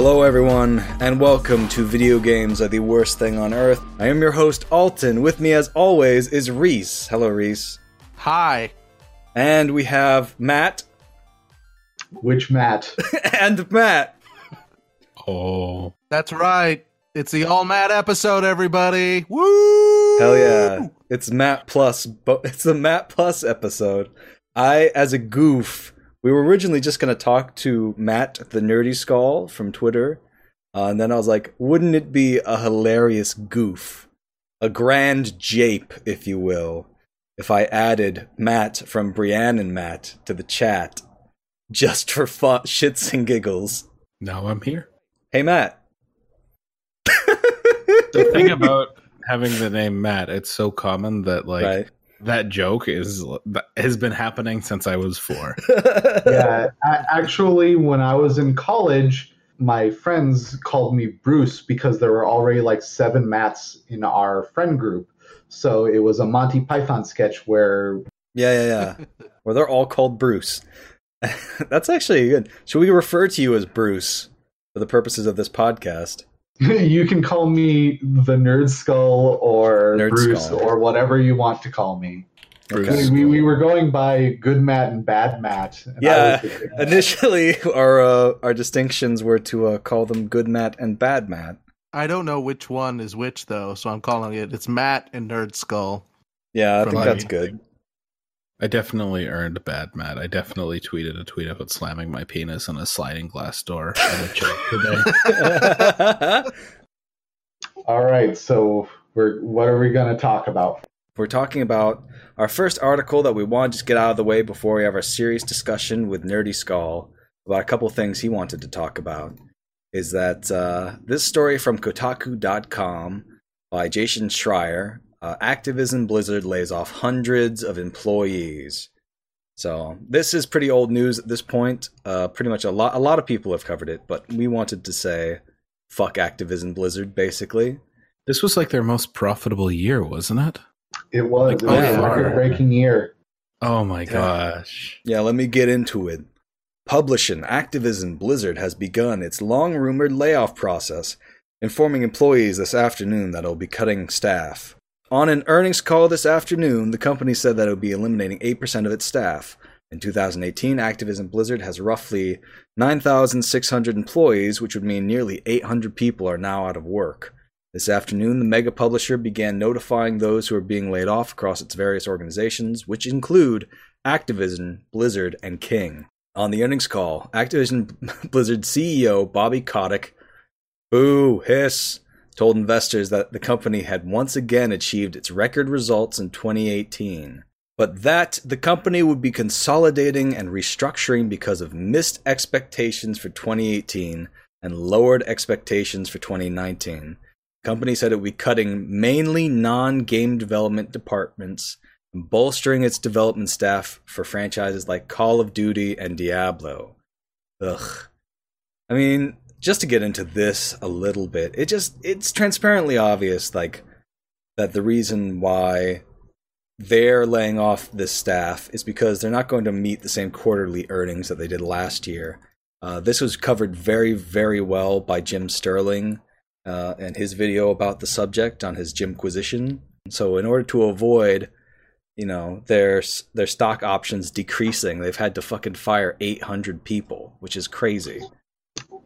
Hello, everyone, and welcome to Video Games Are the Worst Thing on Earth. I am your host, Alton. With me, as always, is Reese. Hello, Reese. Hi. And we have Matt Which Matt? and Matt. Oh, That's right. It's the All Matt episode, everybody. Woo! Hell yeah. It's Matt Plus. But it's the Matt Plus episode. I, as a goof, we were originally just going to talk to Matt, the Nerdy Skull from Twitter. Uh, and then I was like, wouldn't it be a hilarious goof? A grand jape, if you will, if I added Matt from Brienne and Matt to the chat just for fun, shits and giggles. now I'm here. Hey, Matt. The thing about having the name Matt, it's so common that like right. That joke is has been happening since I was four. yeah, actually, when I was in college, my friends called me Bruce because there were already like seven Matts in our friend group. So it was a Monty Python sketch where Yeah, yeah, yeah. where they're all called Bruce. That's actually good. Should we refer to you as Bruce for the purposes of this podcast? you can call me the Nerd Skull or Nerd Bruce Skull. or whatever you want to call me. Bruce. We, we were going by Good Matt and Bad Matt. and Yeah, Initially, our uh, our distinctions were to uh, call them Good Matt and Bad Matt. I don't know which one is which, though, so I'm calling it. It's Matt and Nerd Skull. Yeah, I think my- that's good. I definitely earned bad Matt. I definitely tweeted a tweet about slamming my penis on a sliding glass door at a joke today. All right, so we're what are we going to talk about? We're talking about our first article that we want to just get out of the way before we have our serious discussion with Nerdy Skull about a couple things he wanted to talk about. Is that uh, this story from Kotaku.com by Jason Schreier? Uh, Activision Blizzard lays off hundreds of employees. So this is pretty old news at this point. Uh, pretty much a lot, a lot of people have covered it, but we wanted to say, "Fuck Activision Blizzard," basically. this was like their most profitable year, wasn't it? It was, Like, it was by a far. record-breaking year. Oh my Yeah. gosh. Yeah, let me get into it. Publishing Activision Blizzard has begun its long rumored layoff process, informing employees this afternoon that it'll be cutting staff. On an earnings call this afternoon, the company said that it would be eliminating 8% of its staff. In 2018, Activision Blizzard has roughly 9,600 employees, which would mean nearly 800 people are now out of work. This afternoon, the mega publisher began notifying those who are being laid off across its various organizations, which include Activision, Blizzard, and King. On the earnings call, Activision Blizzard CEO Bobby Kotick, boo, hiss, told investors that the company had once again achieved its record results in 2018, but that the company would be consolidating and restructuring because of missed expectations for 2018 and lowered expectations for 2019. The company said it would be cutting mainly non game development departments and bolstering its development staff for franchises like Call of Duty and Diablo. Ugh. I mean, just to get into this a little bit, it just it's transparently obvious like that the reason why they're laying off this staff is because they're not going to meet the same quarterly earnings that they did last year. Uh, this was covered very, very well by Jim Sterling uh, and his video about the subject on his Jimquisition. So, in order to avoid, you know, their their stock options decreasing, they've had to fucking fire 800 people, which is crazy.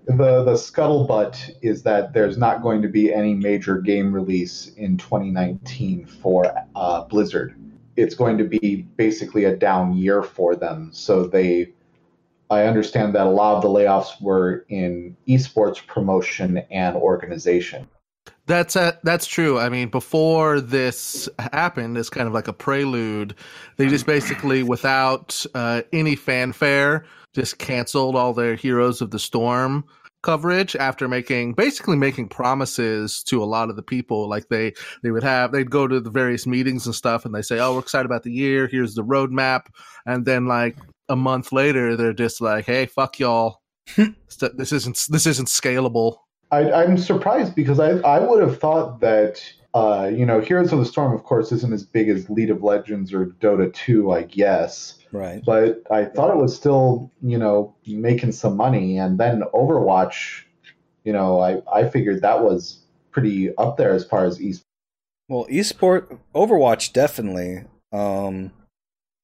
The the scuttlebutt is that there's not going to be any major game release in 2019 for uh, Blizzard. It's going to be basically a down year for them. So they, I understand that a lot of the layoffs were in esports promotion and organization. That's uh, that's true. I mean, before this happened, it's kind of like a prelude. They just basically, without uh, any fanfare, just canceled all their Heroes of the Storm coverage after making basically making promises to a lot of the people. Like they they would have they'd go to the various meetings and stuff and they say oh we're excited about the year. Here's the roadmap. And then like a month later they're just like hey fuck y'all. This isn't this isn't scalable I, I'm surprised because I, I would have thought that uh, you know Heroes of the Storm, of course, isn't as big as League of Legends or Dota 2, I guess. Right. But I thought it was still you know making some money, and then Overwatch You know, I, I figured that was pretty up there as far as esports. Well, esport Overwatch definitely. Um,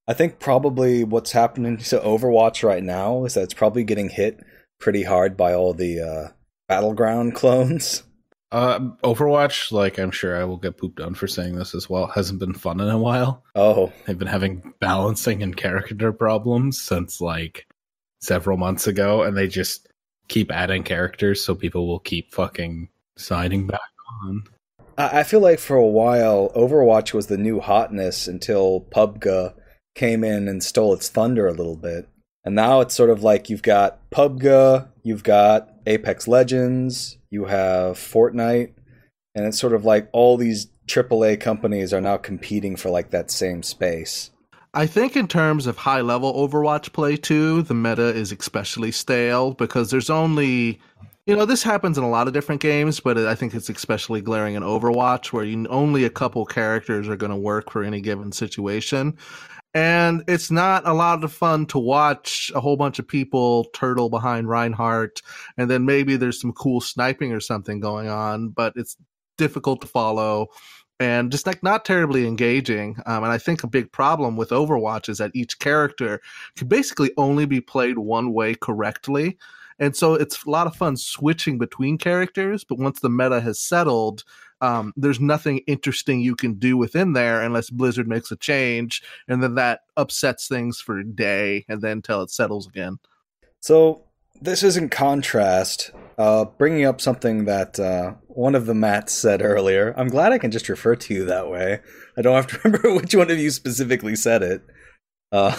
I think probably what's happening to Overwatch right now is that it's probably getting hit pretty hard by all the uh, battleground clones. Uh, Overwatch, like I'm sure I will get pooped on for saying this as well, hasn't been fun in a while. Oh, They've been having balancing and character problems since like several months ago, and they just keep adding characters so people will keep fucking signing back on. I I feel like for a while Overwatch was the new hotness until PUBG came in and stole its thunder a little bit. And now it's sort of like you've got PUBG, you've got Apex Legends, you have Fortnite, and it's sort of like all these AAA companies are now competing for like that same space. I think in terms of high level Overwatch play too, the meta is especially stale because there's only you know, this happens in a lot of different games, but I think it's especially glaring in Overwatch where you only a couple characters are going to work for any given situation. And it's not a lot of fun to watch a whole bunch of people turtle behind Reinhardt, and then maybe there's some cool sniping or something going on, but it's difficult to follow and just like not terribly engaging. Um, and I think a big problem with Overwatch is that each character can basically only be played one way correctly. And so it's a lot of fun switching between characters, but once the meta has settled, um, there's nothing interesting you can do within there unless Blizzard makes a change, and then that upsets things for a day, and then until it settles again. So this is in contrast, uh, bringing up something that uh, one of the Matts said earlier. I'm glad I can just refer to you that way. I don't have to remember which one of you specifically said it. Uh,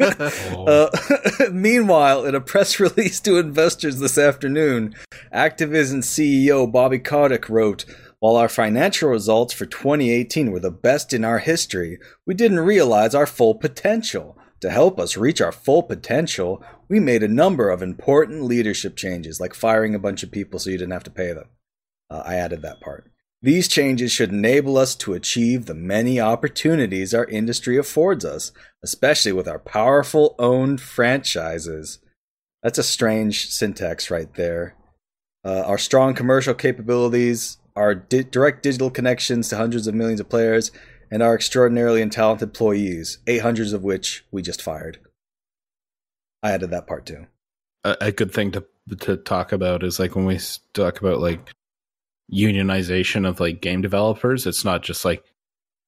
uh, meanwhile, in a press release to investors this afternoon, Activision CEO Bobby Kotick wrote, while our financial results for 2018 were the best in our history, we didn't realize our full potential. To help us reach our full potential, we made a number of important leadership changes, like firing a bunch of people so you didn't have to pay them. Uh, I added that part. These changes should enable us to achieve the many opportunities our industry affords us, especially with our powerful owned franchises. That's a strange syntax right there. Uh, our strong commercial capabilities, our di- direct digital connections to hundreds of millions of players, and our extraordinarily and talented employees, 800 of which we just fired. I added that part too. A, a good thing to to talk about is like when we talk about like unionization of like game developers. It's not just like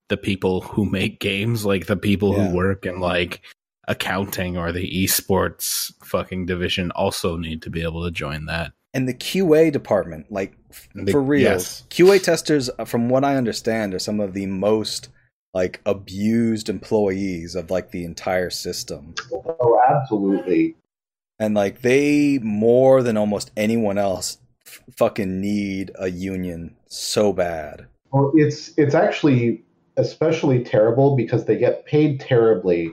the people who make games, like the people Yeah. who work in like accounting or the esports fucking division also need to be able to join that. And the QA department, like f- The- for real, yes. QA testers, uh, from what I understand, are some of the most like abused employees of like the entire system. Oh, absolutely. and like they more than almost anyone else f- fucking need a union so bad Well, it's it's actually especially terrible because they get paid terribly,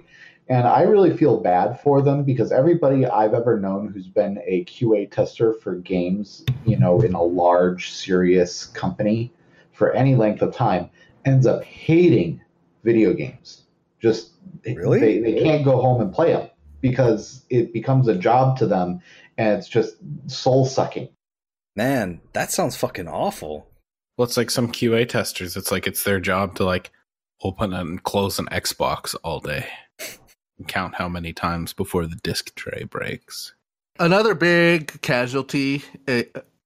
and I really feel bad for them because everybody I've ever known who's been a QA tester for games, you know, in a large serious company for any length of time, ends up hating video games. Just Really? they, they can't go home and play them because it becomes a job to them, and it's just soul sucking. man that sounds fucking awful Well, it's like some QA testers. It's like it's their job to like open and close an Xbox all day and count how many times before the disk tray breaks. Another big casualty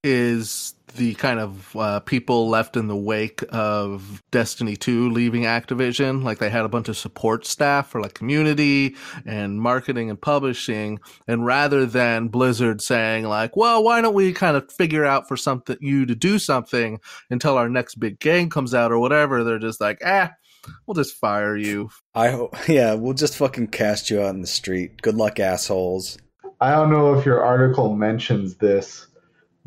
is the kind of uh, people left in the wake of Destiny 2 leaving Activision. Like they had a bunch of support staff for like community and marketing and publishing. And rather than Blizzard saying like, well, why don't we kind of figure out for something you to do something until our next big game comes out or whatever, they're just like, ah, we'll just fire you. i hope yeah we'll just fucking cast you out in the street good luck assholes I don't know if your article mentions this,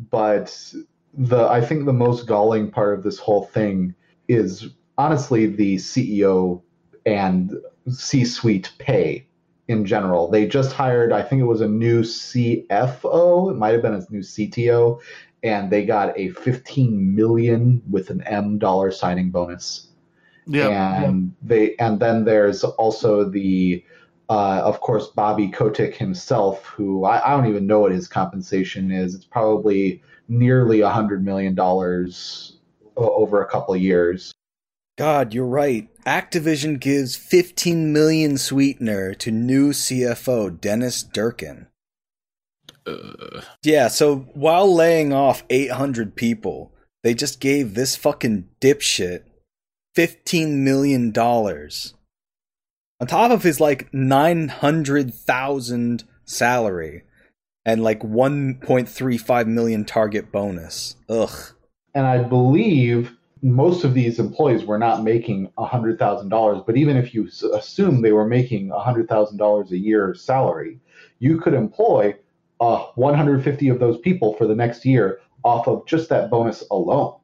but the I think the most galling part of this whole thing is honestly the CEO and C-suite pay in general. They just hired, I think it was a new CFO, it might have been a new CTO, and they got a 15 million with an M dollar signing bonus Yeah. and they and then there's also the Uh, of course, Bobby Kotick himself, who I, I, don't even know what his compensation is. It's probably nearly a hundred million dollars over a couple of years. God, you're right. Activision gives 15 million sweetener to new CFO Dennis Durkin. Uh. Yeah, so while laying off 800 people, they just gave this fucking dipshit 15 million dollars on top of his like 900,000 salary and like 1.35 million target bonus. Ugh. And I believe most of these employees were not making $100,000, but even if you assume they were making $100,000 a year salary, you could employ uh, 150 of those people for the next year off of just that bonus alone.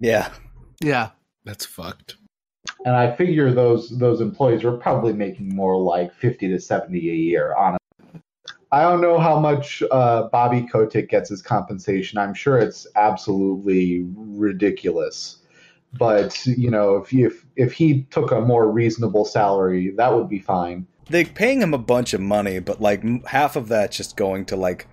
Yeah. Yeah. That's fucked. And I figure those those employees were probably making more like 50 to 70 a year, honestly. I don't know how much uh, Bobby Kotick gets his compensation. I'm sure it's absolutely ridiculous. But you know, if if if he took a more reasonable salary, that would be fine. They're paying him a bunch of money, but like half of that just going to like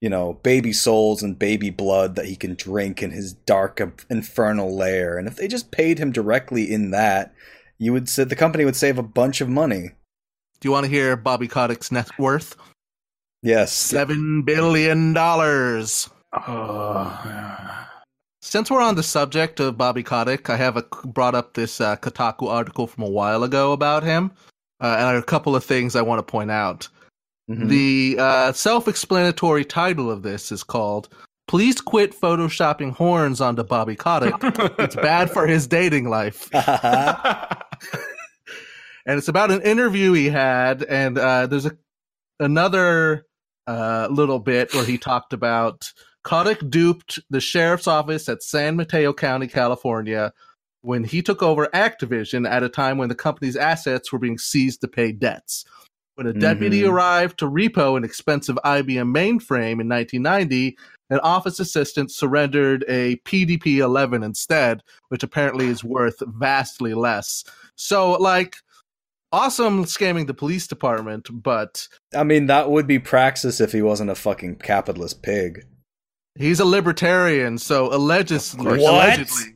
you know, baby souls and baby blood that he can drink in his dark infernal lair. And if they just paid him directly in that, you would say the company would save a bunch of money. Do you want to hear Bobby Kotick's net worth? Yes. Seven billion dollars. Oh. Since we're on the subject of Bobby Kotick, I have a, brought up this uh, Kotaku article from a while ago about him, uh, and a couple of things I want to point out. Mm-hmm. The uh, self-explanatory title of this is called "Please Quit Photoshopping Horns onto Bobby Kotick. it's bad for his dating life." and it's about an interview he had, and uh, there's a another uh, little bit where he talked about Kotick duped the sheriff's office at San Mateo County, California, when he took over Activision at a time when the company's assets were being seized to pay debts. When a deputy mm-hmm. arrived to repo an expensive IBM mainframe in 1990, an office assistant surrendered a PDP 11 instead, which apparently is worth vastly less. So, like, awesome scamming the police department, but. I mean, that would be praxis if he wasn't a fucking capitalist pig. He's a libertarian, so allegedly, what? allegedly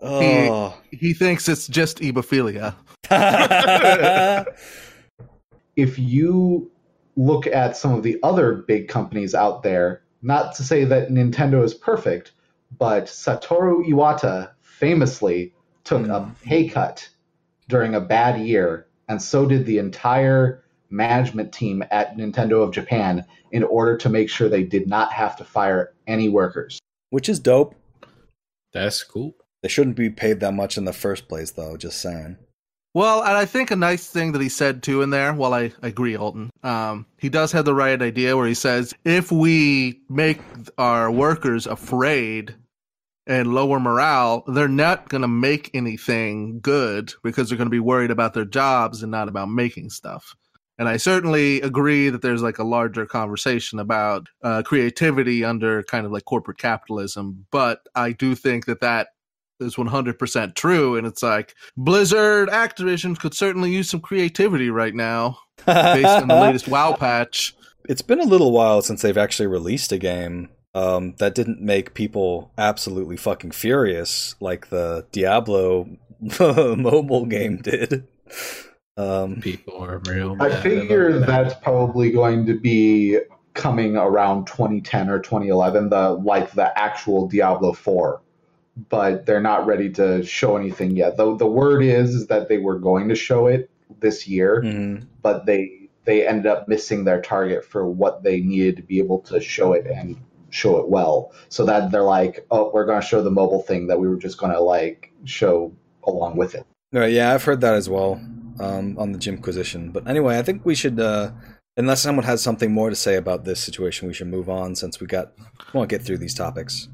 oh. he, he thinks it's just ebophilia. if you look at some of the other big companies out there, not to say that Nintendo is perfect, but Satoru Iwata famously took mm. a pay cut during a bad year, and so did the entire management team at Nintendo of Japan in order to make sure they did not have to fire any workers. Which is dope. That's cool. They shouldn't be paid that much in the first place, though, just saying. Well, and I think a nice thing that he said too in there, well, I, I agree, Alton. Um, he does have the right idea where he says if we make our workers afraid and lower morale, they're not going to make anything good because they're going to be worried about their jobs and not about making stuff. And I certainly agree that there's like a larger conversation about uh, creativity under kind of like corporate capitalism. But I do think that that is 100% true. And it's like Blizzard, Activision could certainly use some creativity right now based on the latest WoW patch. It's been a little while since they've actually released a game um, that didn't make people absolutely fucking furious like the Diablo mobile game did. Um, people are real. I figure that's probably going to be coming around 2010 or 2011. The like the actual Diablo 4 but they're not ready to show anything yet. Though the word is, is that they were going to show it this year, mm-hmm. but they they ended up missing their target for what they needed to be able to show it and show it well. So that they're like, oh, we're going to show the mobile thing that we were just going to like show along with it. Right, yeah, I've heard that as well um, on the Jimquisition. But anyway, I think we should. Uh, unless someone has something more to say about this situation, we should move on since we got want to get through these topics.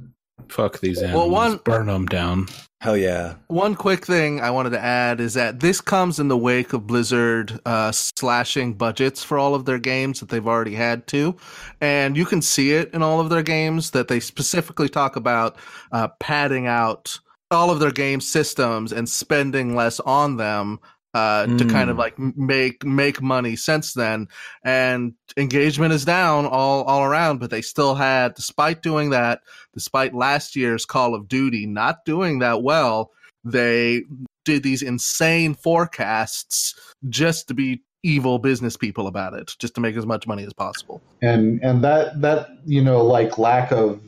Fuck these animals. Well, one burn them down. Hell yeah. One quick thing I wanted to add is that this comes in the wake of Blizzard uh, slashing budgets for all of their games that they've already had to. And you can see it in all of their games that they specifically talk about uh, padding out all of their game systems and spending less on them uh, to kind of Mm. like make make money since then. And engagement is down all all around, but they still had, despite doing that, despite last year's Call of Duty not doing that well, they did these insane forecasts just to be evil business people about it, just to make as much money as possible. and and that that you know like lack of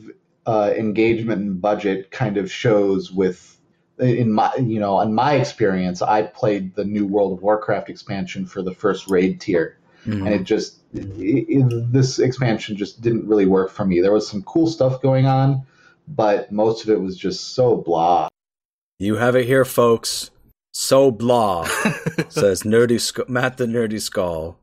uh, engagement and budget kind of shows with in my you know in my experience i played the new world of warcraft expansion for the first raid tier and it just it, it- this expansion just didn't really work for me there was some cool stuff going on but most of it was just so blah You have it here, folks. So blah, says Nerdy Sc- Matt the Nerdy Skull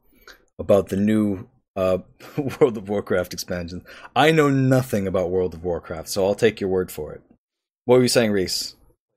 about the new uh, World of Warcraft expansion. I know nothing about World of Warcraft, so I'll take your word for it. What were you saying, Reese?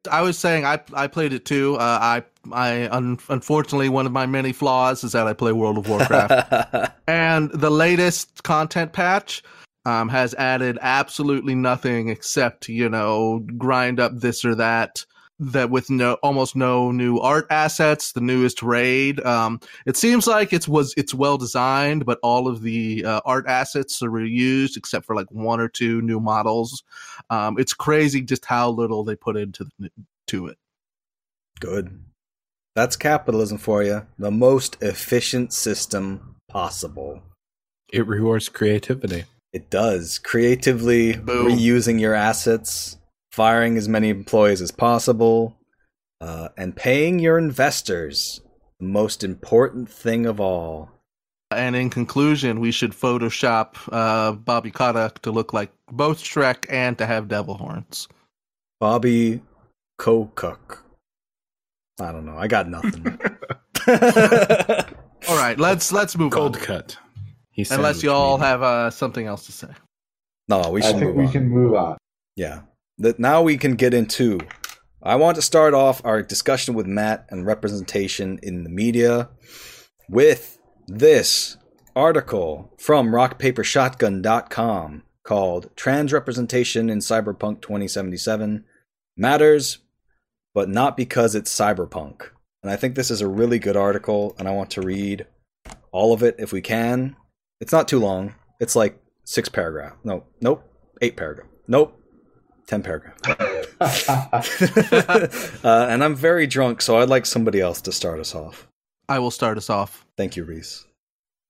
I was saying I I played it too. Uh, I I un- unfortunately one of my many flaws is that I play World of Warcraft. and the latest content patch um, has added absolutely nothing except you know grind up this or that that with no almost no new art assets the newest raid um, it seems like it's was it's well designed but all of the uh, art assets are reused except for like one or two new models um, it's crazy just how little they put into the, to it Good. That's capitalism for you. The most efficient system possible. It rewards creativity. It does. Creatively Boom. reusing your assets, firing as many employees as possible, uh, and paying your investors. The most important thing of all. And in conclusion, we should Photoshop uh, Bobby Kotick to look like both Shrek and to have devil horns. Bobby Kokuk. I don't know. I got nothing. All right, let's let's move Cold on. cut. He Unless you all have uh, something else to say. no, we i think move we on. can move on Yeah. That now we can get into. I want to start off our discussion with Matt and representation in the media with this article from rockpapershotgun.com called Trans Representation in Cyberpunk 2077 Matters, but not because it's cyberpunk. And I think this is a really good article, and I want to read all of it if we can. It's not too long. It's like six paragraph. No, nope, eight paragraph. Nope, ten paragraph. uh, and I'm very drunk, so I'd like somebody else to start us off. I will start us off. Thank you, Reese.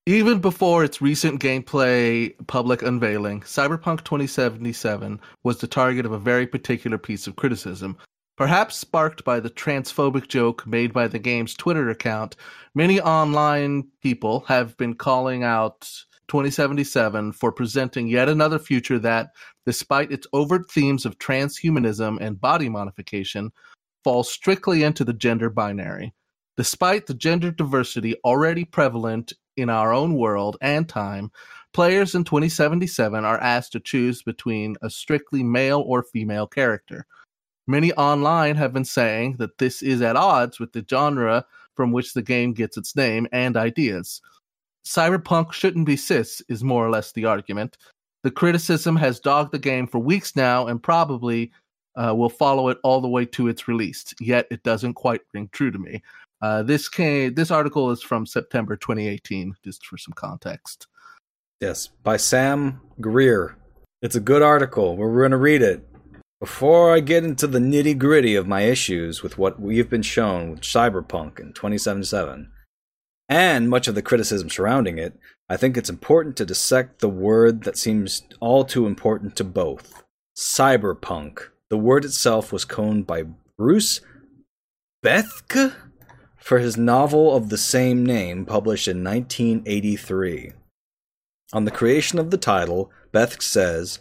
Even before its recent gameplay public unveiling, Cyberpunk 2077 was the target of a very particular piece of criticism. Perhaps sparked by the transphobic joke made by the game's Twitter account, many online people have been calling out 2077 for presenting yet another future that, despite its overt themes of transhumanism and body modification, falls strictly into the gender binary. Despite the gender diversity already prevalent in our own world and time, players in 2077 are asked to choose between a strictly male or female character. Many online have been saying that this is at odds with the genre from which the game gets its name and ideas. Cyberpunk shouldn't be cis, is more or less the argument. The criticism has dogged the game for weeks now and probably uh, will follow it all the way to its release, yet it doesn't quite ring true to me. Uh, this came, this article is from September 2018, just for some context. Yes, by Sam Greer. It's a good article. We're going to read it. Before I get into the nitty gritty of my issues with what we've been shown with Cyberpunk in 2077, and much of the criticism surrounding it, I think it's important to dissect the word that seems all too important to both cyberpunk. The word itself was coined by Bruce Bethke for his novel of the same name published in 1983. On the creation of the title, Beth says,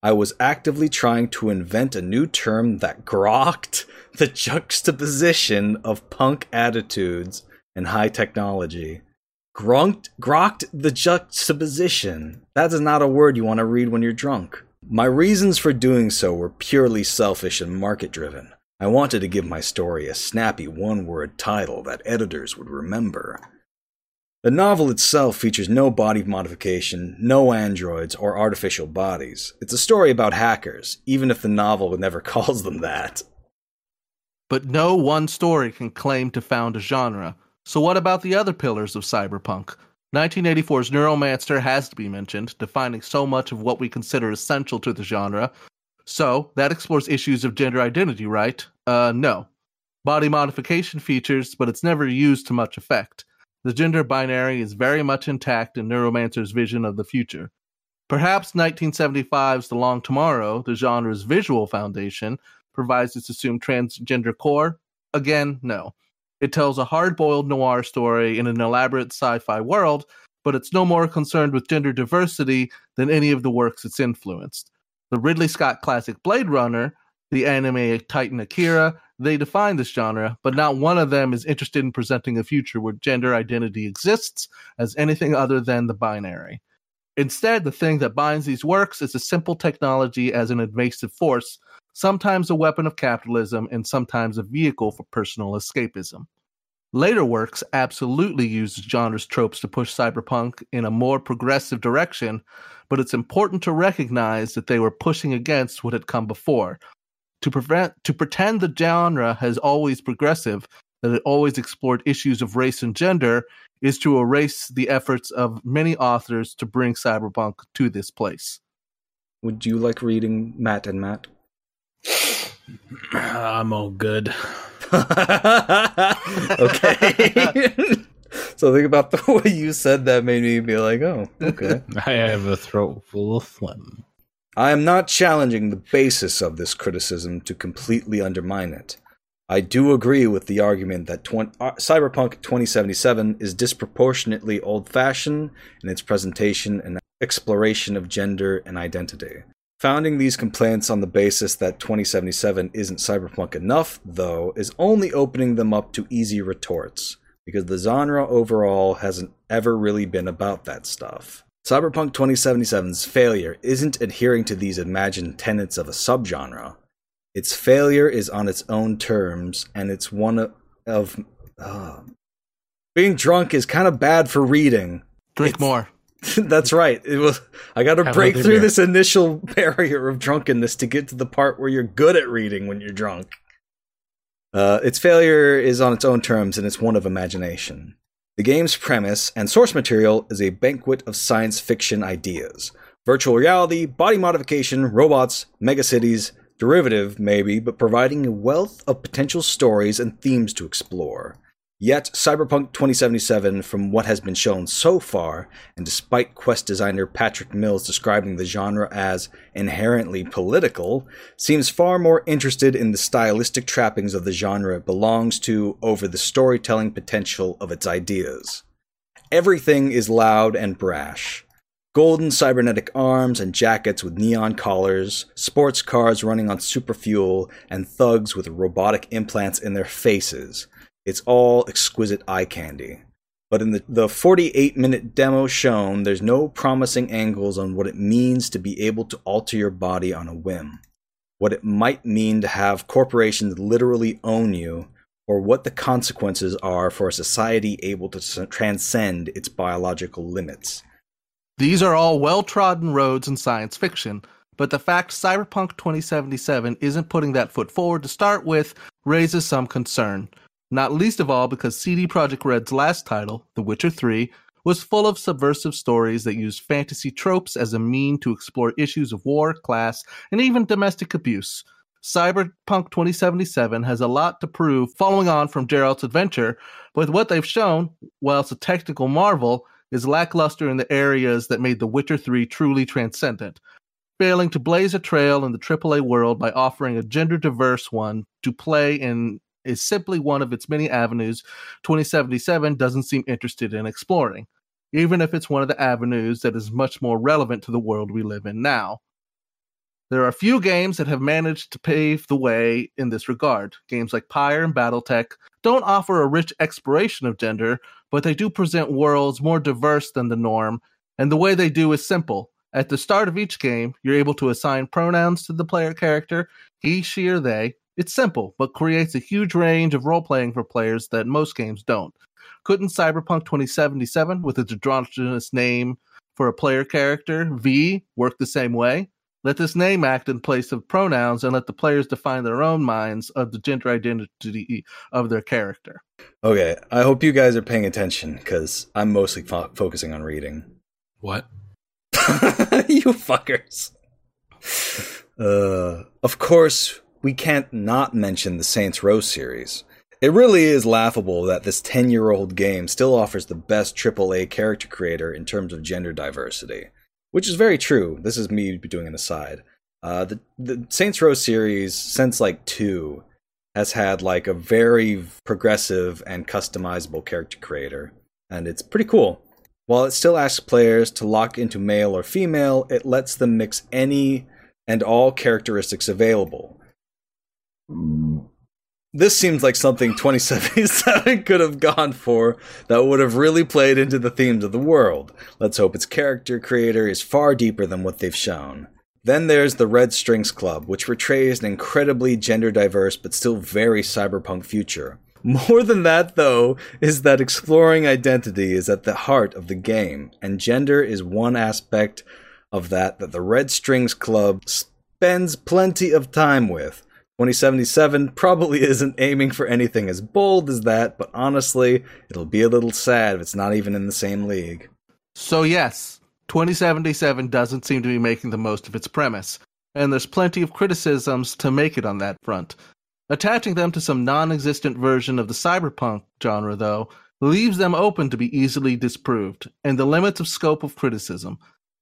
I was actively trying to invent a new term that grokked the juxtaposition of punk attitudes and high technology. Grunked, grokked the juxtaposition. That is not a word you want to read when you're drunk. My reasons for doing so were purely selfish and market driven. I wanted to give my story a snappy one word title that editors would remember. The novel itself features no body modification, no androids, or artificial bodies. It's a story about hackers, even if the novel never calls them that. But no one story can claim to found a genre. So, what about the other pillars of cyberpunk? 1984's Neuromancer has to be mentioned, defining so much of what we consider essential to the genre. So, that explores issues of gender identity, right? Uh, no. Body modification features, but it's never used to much effect. The gender binary is very much intact in Neuromancer's vision of the future. Perhaps 1975's The Long Tomorrow, the genre's visual foundation, provides its assumed transgender core? Again, no. It tells a hard boiled noir story in an elaborate sci fi world, but it's no more concerned with gender diversity than any of the works it's influenced. The Ridley Scott classic Blade Runner, the anime Titan Akira, they define this genre, but not one of them is interested in presenting a future where gender identity exists as anything other than the binary. Instead, the thing that binds these works is a simple technology as an invasive force, sometimes a weapon of capitalism and sometimes a vehicle for personal escapism. Later works absolutely use genre's tropes to push cyberpunk in a more progressive direction, but it's important to recognize that they were pushing against what had come before, to prevent to pretend the genre has always progressive, that it always explored issues of race and gender, is to erase the efforts of many authors to bring cyberpunk to this place. Would you like reading Matt and Matt? I'm all good. okay. so think about the way you said that made me be like, oh, okay. I have a throat full of phlegm. I am not challenging the basis of this criticism to completely undermine it. I do agree with the argument that 20, uh, Cyberpunk 2077 is disproportionately old fashioned in its presentation and exploration of gender and identity. Founding these complaints on the basis that 2077 isn't cyberpunk enough, though, is only opening them up to easy retorts, because the genre overall hasn't ever really been about that stuff. Cyberpunk 2077's failure isn't adhering to these imagined tenets of a subgenre. Its failure is on its own terms, and it's one of. of uh, being drunk is kind of bad for reading. Drink It's- more. That's right. It was. I got to break through beer. this initial barrier of drunkenness to get to the part where you're good at reading when you're drunk. Uh, its failure is on its own terms, and it's one of imagination. The game's premise and source material is a banquet of science fiction ideas virtual reality, body modification, robots, megacities, derivative, maybe, but providing a wealth of potential stories and themes to explore. Yet, Cyberpunk 2077, from what has been shown so far, and despite Quest designer Patrick Mills describing the genre as inherently political, seems far more interested in the stylistic trappings of the genre it belongs to over the storytelling potential of its ideas. Everything is loud and brash. Golden cybernetic arms and jackets with neon collars, sports cars running on superfuel, and thugs with robotic implants in their faces. It's all exquisite eye candy. But in the, the 48 minute demo shown, there's no promising angles on what it means to be able to alter your body on a whim, what it might mean to have corporations literally own you, or what the consequences are for a society able to transcend its biological limits. These are all well trodden roads in science fiction, but the fact Cyberpunk 2077 isn't putting that foot forward to start with raises some concern. Not least of all because CD Projekt Red's last title, The Witcher 3, was full of subversive stories that used fantasy tropes as a mean to explore issues of war, class, and even domestic abuse. Cyberpunk 2077 has a lot to prove following on from Geralt's adventure, but what they've shown, while it's a technical marvel, is lackluster in the areas that made The Witcher 3 truly transcendent, failing to blaze a trail in the AAA world by offering a gender diverse one to play in is simply one of its many avenues 2077 doesn't seem interested in exploring, even if it's one of the avenues that is much more relevant to the world we live in now. There are a few games that have managed to pave the way in this regard. Games like Pyre and Battletech don't offer a rich exploration of gender, but they do present worlds more diverse than the norm, and the way they do is simple. At the start of each game, you're able to assign pronouns to the player character, he, she, or they. It's simple, but creates a huge range of role playing for players that most games don't. Couldn't Cyberpunk 2077, with its androgynous name for a player character, V, work the same way? Let this name act in place of pronouns and let the players define their own minds of the gender identity of their character. Okay, I hope you guys are paying attention because I'm mostly fo- focusing on reading. What? you fuckers. Uh, of course, we can't not mention the Saints Row series. It really is laughable that this 10 year old game still offers the best AAA character creator in terms of gender diversity. Which is very true. This is me doing an aside. Uh, the, the Saints Row series, since like 2, has had like a very progressive and customizable character creator. And it's pretty cool. While it still asks players to lock into male or female, it lets them mix any and all characteristics available. Mm. This seems like something 2077 could have gone for that would have really played into the themes of the world. Let's hope its character creator is far deeper than what they've shown. Then there's the Red Strings Club, which portrays an incredibly gender diverse but still very cyberpunk future. More than that, though, is that exploring identity is at the heart of the game, and gender is one aspect of that that the Red Strings Club spends plenty of time with. 2077 probably isn't aiming for anything as bold as that, but honestly, it'll be a little sad if it's not even in the same league. So, yes, 2077 doesn't seem to be making the most of its premise, and there's plenty of criticisms to make it on that front. Attaching them to some non existent version of the cyberpunk genre, though, leaves them open to be easily disproved, and the limits of scope of criticism.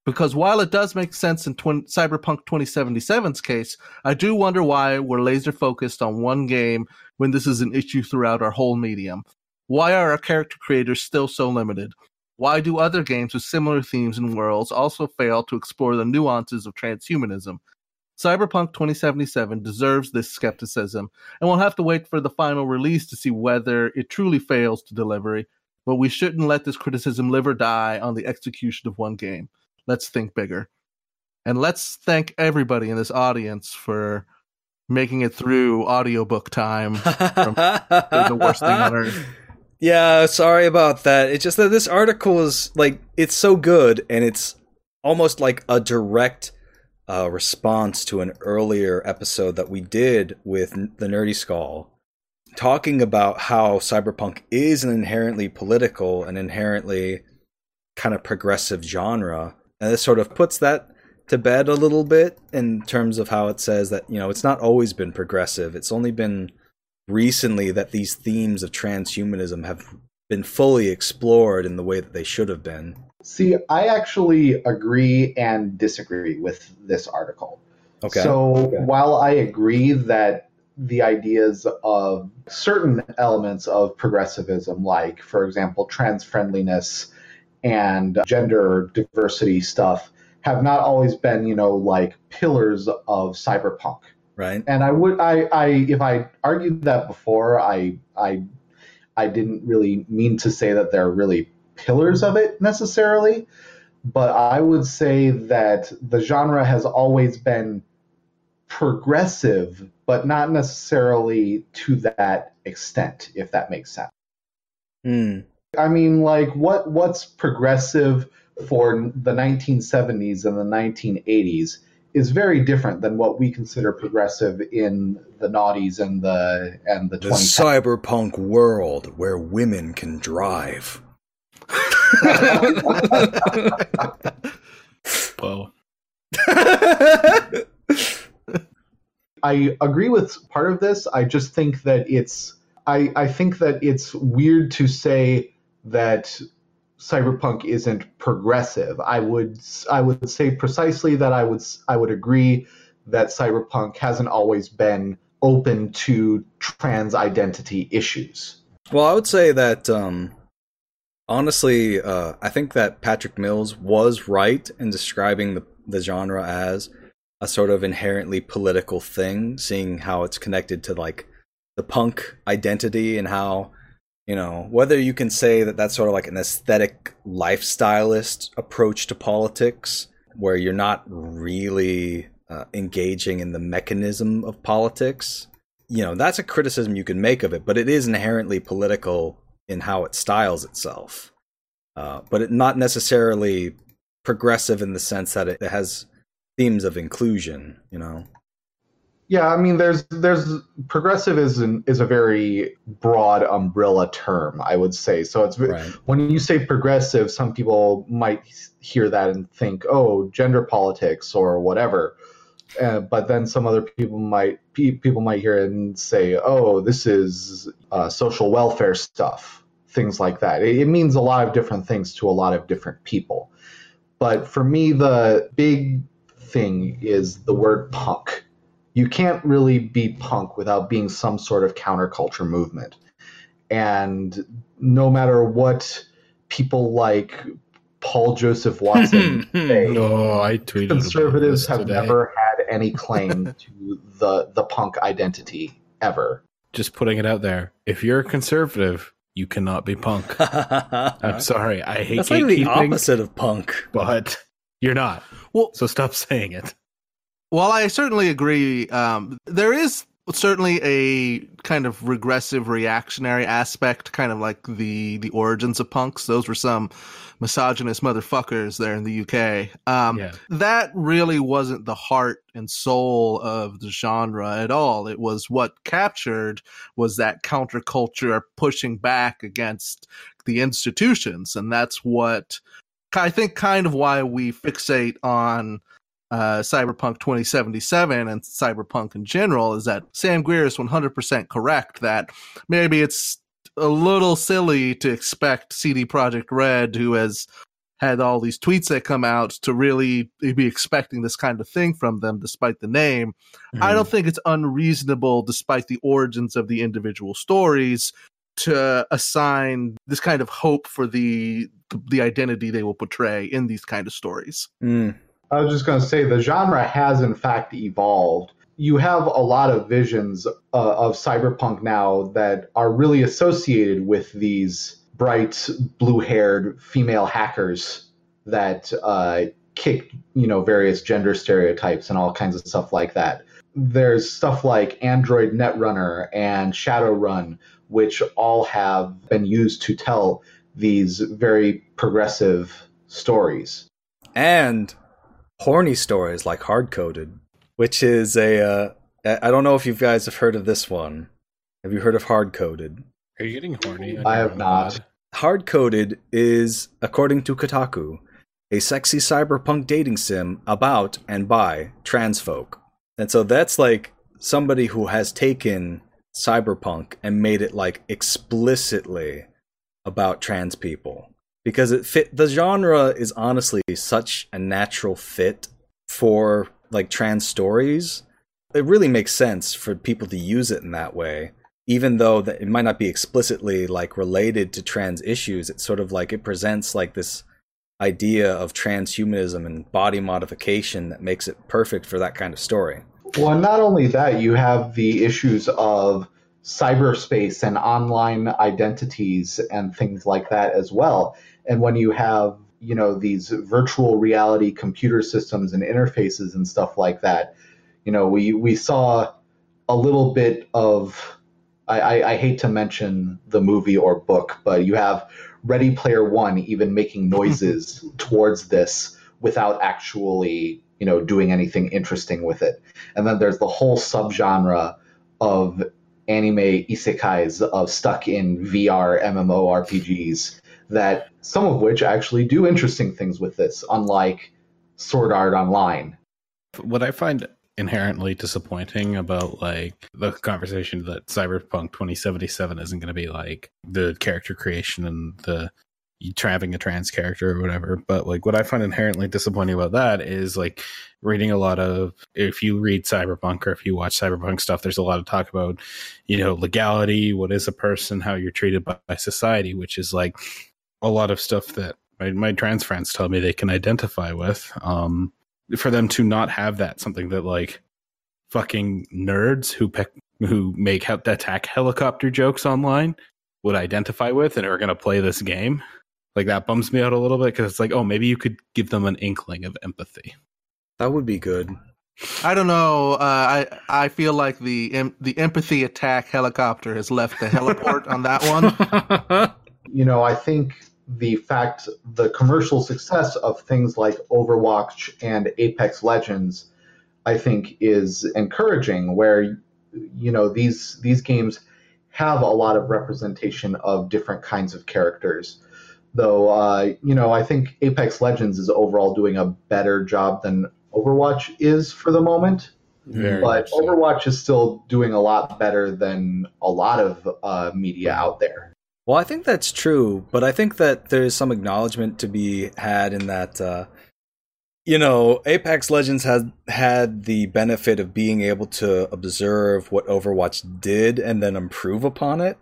Because while it does make sense in Cyberpunk 2077's case, I do wonder why we're laser focused on one game when this is an issue throughout our whole medium. Why are our character creators still so limited? Why do other games with similar themes and worlds also fail to explore the nuances of transhumanism? Cyberpunk 2077 deserves this skepticism, and we'll have to wait for the final release to see whether it truly fails to deliver. But we shouldn't let this criticism live or die on the execution of one game. Let's think bigger. And let's thank everybody in this audience for making it through audiobook time. the worst thing on earth. Yeah, sorry about that. It's just that this article is like it's so good and it's almost like a direct uh, response to an earlier episode that we did with the Nerdy Skull, talking about how cyberpunk is an inherently political and inherently kind of progressive genre, and this sort of puts that to bed a little bit in terms of how it says that you know it's not always been progressive. It's only been recently that these themes of transhumanism have been fully explored in the way that they should have been. See, I actually agree and disagree with this article. Okay. So Okay. while I agree that the ideas of certain elements of progressivism, like, for example, trans friendliness and gender diversity stuff, have not always been, you know, like pillars of cyberpunk. Right. And I would, I, I, if I argued that before, I, I, I didn't really mean to say that they're really pillars of it necessarily, but I would say that the genre has always been progressive, but not necessarily to that extent, if that makes sense. Hmm. I mean, like, what what's progressive for the 1970s and the 1980s is very different than what we consider progressive in the noughties and the and the The 20s. cyberpunk world where women can drive. Whoa. I agree with part of this. I just think that it's I, I think that it's weird to say that cyberpunk isn't progressive. I would I would say precisely that I would I would agree that cyberpunk hasn't always been open to trans identity issues. Well, I would say that um, honestly, uh, I think that Patrick Mills was right in describing the, the genre as a sort of inherently political thing, seeing how it's connected to like the punk identity and how you know whether you can say that that's sort of like an aesthetic lifestylist approach to politics where you're not really uh, engaging in the mechanism of politics you know that's a criticism you can make of it but it is inherently political in how it styles itself uh, but it not necessarily progressive in the sense that it has themes of inclusion. You know. Yeah, I mean, there's there's progressive is an, is a very broad umbrella term, I would say. So it's Right. when you say progressive, some people might hear that and think, oh, gender politics or whatever. Uh, but then some other people might people might hear it and say, oh, this is uh, social welfare stuff, things like that. It, it means a lot of different things to a lot of different people. But for me, the big thing is the word punk you can't really be punk without being some sort of counterculture movement. And no matter what people like Paul Joseph Watson say, No, I tweeted. conservatives have today. never had any claim to the the punk identity ever. Just putting it out there. If you're a conservative, you cannot be punk. I'm sorry. I hate That's like the opposite of punk. but you're not. Well, So stop saying it. Well, I certainly agree. Um, there is certainly a kind of regressive reactionary aspect, kind of like the the origins of punks. Those were some misogynist motherfuckers there in the UK. Um, Yeah. That really wasn't the heart and soul of the genre at all. It was what captured was that counterculture pushing back against the institutions, and that's what I think kind of why we fixate on uh, Cyberpunk 2077 and Cyberpunk in general is that Sam Greer is 100% correct that maybe it's a little silly to expect CD Projekt Red, who has had all these tweets that come out, to really be expecting this kind of thing from them, despite the name. I don't think it's unreasonable, despite the origins of the individual stories, to assign this kind of hope for the the identity they will portray in these kind of stories. Mm. I was just going to say the genre has in fact evolved. You have a lot of visions uh, of cyberpunk now that are really associated with these bright, blue-haired female hackers that uh, kick, you know, various gender stereotypes and all kinds of stuff like that. There's stuff like Android Netrunner and Shadowrun, which all have been used to tell these very progressive stories. and horny stories like hard coded which is a uh, I- i don't know if you guys have heard of this one have you heard of hard coded Are you getting horny? on I your have not. pod? hard coded is according to kotaku a sexy cyberpunk dating sim about and by trans folk and so that's like somebody who has taken cyberpunk and made it like explicitly about trans people because it fit the genre is honestly such a natural fit for like trans stories. It really makes sense for people to use it in that way even though that it might not be explicitly like related to trans issues. It's sort of like it presents like this idea of transhumanism and body modification that makes it perfect for that kind of story. Well, not only that, you have the issues of cyberspace and online identities and things like that as well. And when you have, you know, these virtual reality computer systems and interfaces and stuff like that, you know, we we saw a little bit of I, I, I hate to mention the movie or book, but you have Ready Player One even making noises towards this without actually, you know, doing anything interesting with it. And then there's the whole subgenre of anime isekais of stuck in VR MMORPGs that some of which actually do interesting things with this, unlike Sword Art Online. what I find inherently disappointing about like the conversation that Cyberpunk 2077 isn't going to be like the character creation and the having a trans character or whatever. But like what I find inherently disappointing about that is like reading a lot of if you read Cyberpunk or if you watch Cyberpunk stuff, there's a lot of talk about you know legality, what is a person, how you're treated by, by society, which is like a lot of stuff that my, my trans friends tell me they can identify with. Um, for them to not have that something that like fucking nerds who pick who make he- attack helicopter jokes online would identify with and are going to play this game like that bums me out a little bit because it's like oh maybe you could give them an inkling of empathy that would be good I don't know. Uh, I I feel like the em- the empathy attack helicopter has left the heliport on that one. you know, I think the fact the commercial success of things like Overwatch and Apex Legends, I think, is encouraging. Where you know these these games have a lot of representation of different kinds of characters. Though, uh, you know, I think Apex Legends is overall doing a better job than Overwatch is for the moment. Very but so. Overwatch is still doing a lot better than a lot of uh, media out there. Well, I think that's true, but I think that there's some acknowledgement to be had in that, uh, you know, Apex Legends has had the benefit of being able to observe what Overwatch did and then improve upon it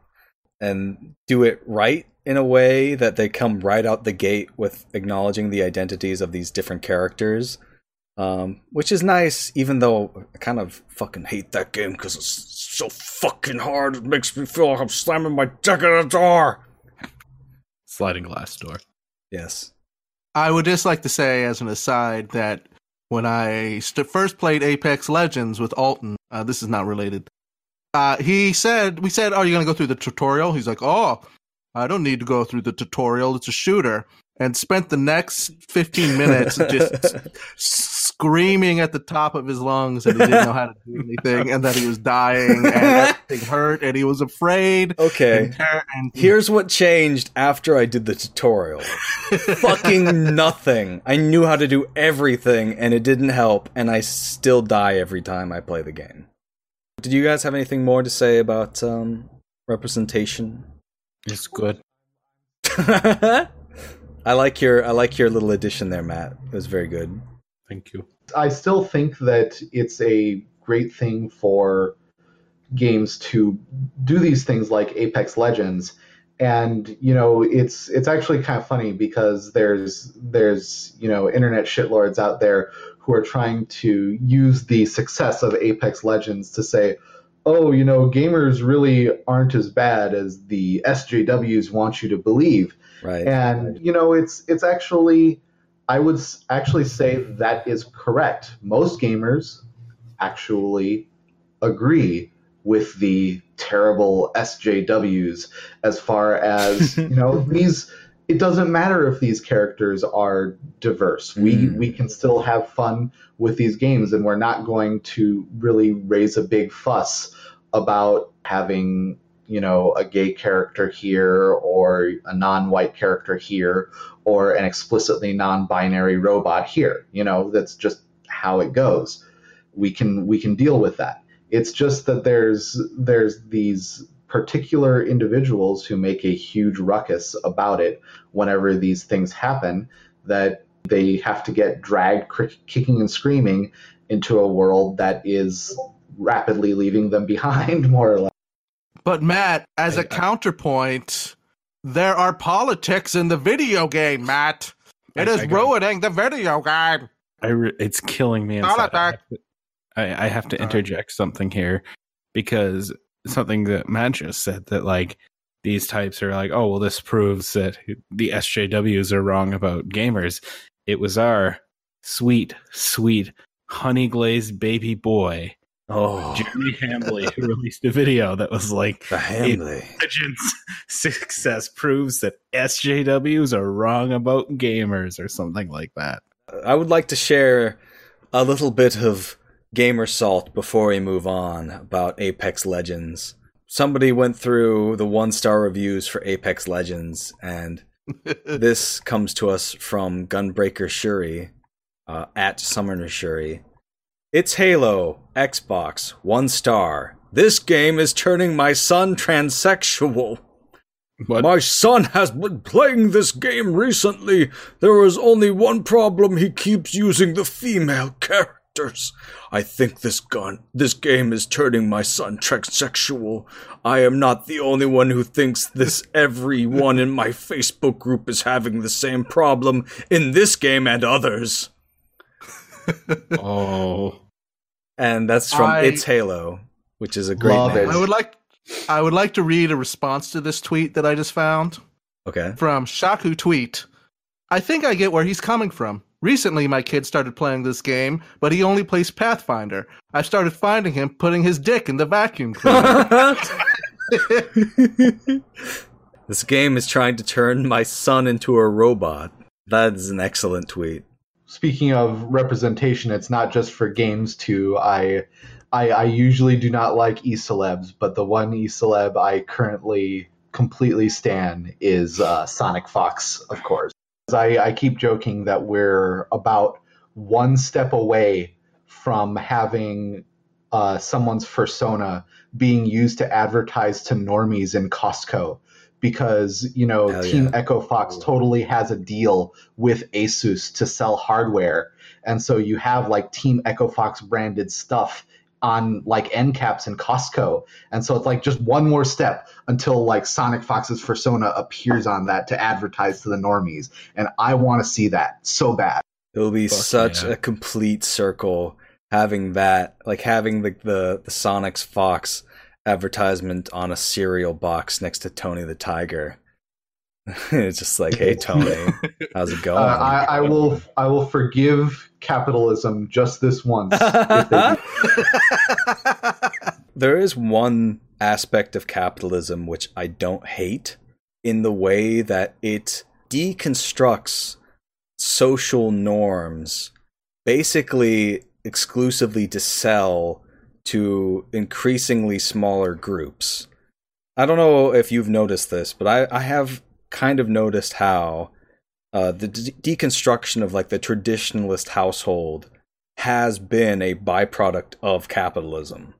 and do it right in a way that they come right out the gate with acknowledging the identities of these different characters. Um, which is nice, even though I kind of fucking hate that game because it's so fucking hard. It makes me feel like I'm slamming my dick in a door. sliding glass door. Yes. I would just like to say, as an aside, that when I st- first played Apex Legends with Alton, uh, this is not related. Uh, he said, "We said, are you going to go through the tutorial?" He's like, "Oh, I don't need to go through the tutorial. It's a shooter." And spent the next fifteen minutes just screaming at the top of his lungs that he didn't know how to do anything, and that he was dying, and everything hurt, and he was afraid. Okay. And, ter- and Here's what changed after I did the tutorial. Fucking nothing. I knew how to do everything and it didn't help and I still die every time I play the game. Did you guys have anything more to say about um representation? It's good. I like your I like your little addition there, Matt. It was very good. Thank you. I still think that it's a great thing for games to do these things like Apex Legends. And you know, it's it's actually kind of funny because there's there's you know internet shitlords out there who are trying to use the success of Apex Legends to say, oh, you know, gamers really aren't as bad as the SJWs want you to believe Right. and you know it's it's actually i would actually say that is correct most gamers actually agree with the terrible sjws as far as you know these it doesn't matter if these characters are diverse we Mm. we can still have fun with these games and we're not going to really raise a big fuss about having you know, a gay character here or a non-white character here or an explicitly non-binary robot here. You know, that's just how it goes. We can we can deal with that. It's just that there's there's these particular individuals who make a huge ruckus about it whenever these things happen that they have to get dragged kicking and screaming into a world that is rapidly leaving them behind more or less. But Matt, as I- a counterpoint, there are politics in the video game, Matt. It I- is I ruining the video game. I re- it's killing me inside. I have to, I, I have to interject something here because something that Matt just said that like these types are like, oh well, this proves that the SJWs are wrong about gamers. It was our sweet, sweet honey glazed baby boy oh, Jeremy Hambly who released a video that was like the Hambly. Legends success proves that SJWs are wrong about gamers or something like that. I would like to share a little bit of gamer salt before we move on about Apex Legends. Somebody went through the one star reviews for Apex Legends, and this comes to us from Gunbreaker Shuri uh, at Summoner Shuri. It's Halo, Xbox, one star. This game is turning my son transsexual. What? My son has been playing this game recently. There is only one problem. He keeps using the female characters. I think this gun, this game is turning my son transsexual. I am not the only one who thinks this. Everyone in my Facebook group is having the same problem in this game and others. oh, And that's from I- It's Halo, which is a great name. I would like I would like to read a response to this tweet that I just found Okay. from Shaku Tweet. I think I get where he's coming from. Recently, my kid started playing this game, but he only plays Pathfinder. I started finding him putting his dick in the vacuum cleaner. This game is trying to turn my son into a robot. That is an excellent tweet. Speaking of representation, it's not just for games too. I I, I usually do not like e-celebs, but the one e-celeb I currently completely stan is uh, Sonic Fox, of course. I, I keep joking that we're about one step away from having uh, someone's persona being used to advertise to normies in Costco because you know Hell Team yeah. Echo Fox totally has a deal with Asus to sell hardware, and so you have like Team Echo Fox branded stuff on like end caps in Costco, and so it's like just one more step until like Sonic Fox's persona appears on that to advertise to the normies, and I want to see that so bad. It will be Fuck such yeah. a complete circle having that, like having the, the the Sonic's Fox advertisement on a cereal box next to Tony the Tiger. it's just like, hey Tony, how's it Uh, going? I, I will I will forgive capitalism just this once. there is one aspect of capitalism which I don't hate in the way that it deconstructs social norms basically exclusively to sell to increasingly smaller groups. I don't know if you've noticed this, but I, I have kind of noticed how uh, the de- deconstruction of like the traditionalist household has been a byproduct of capitalism.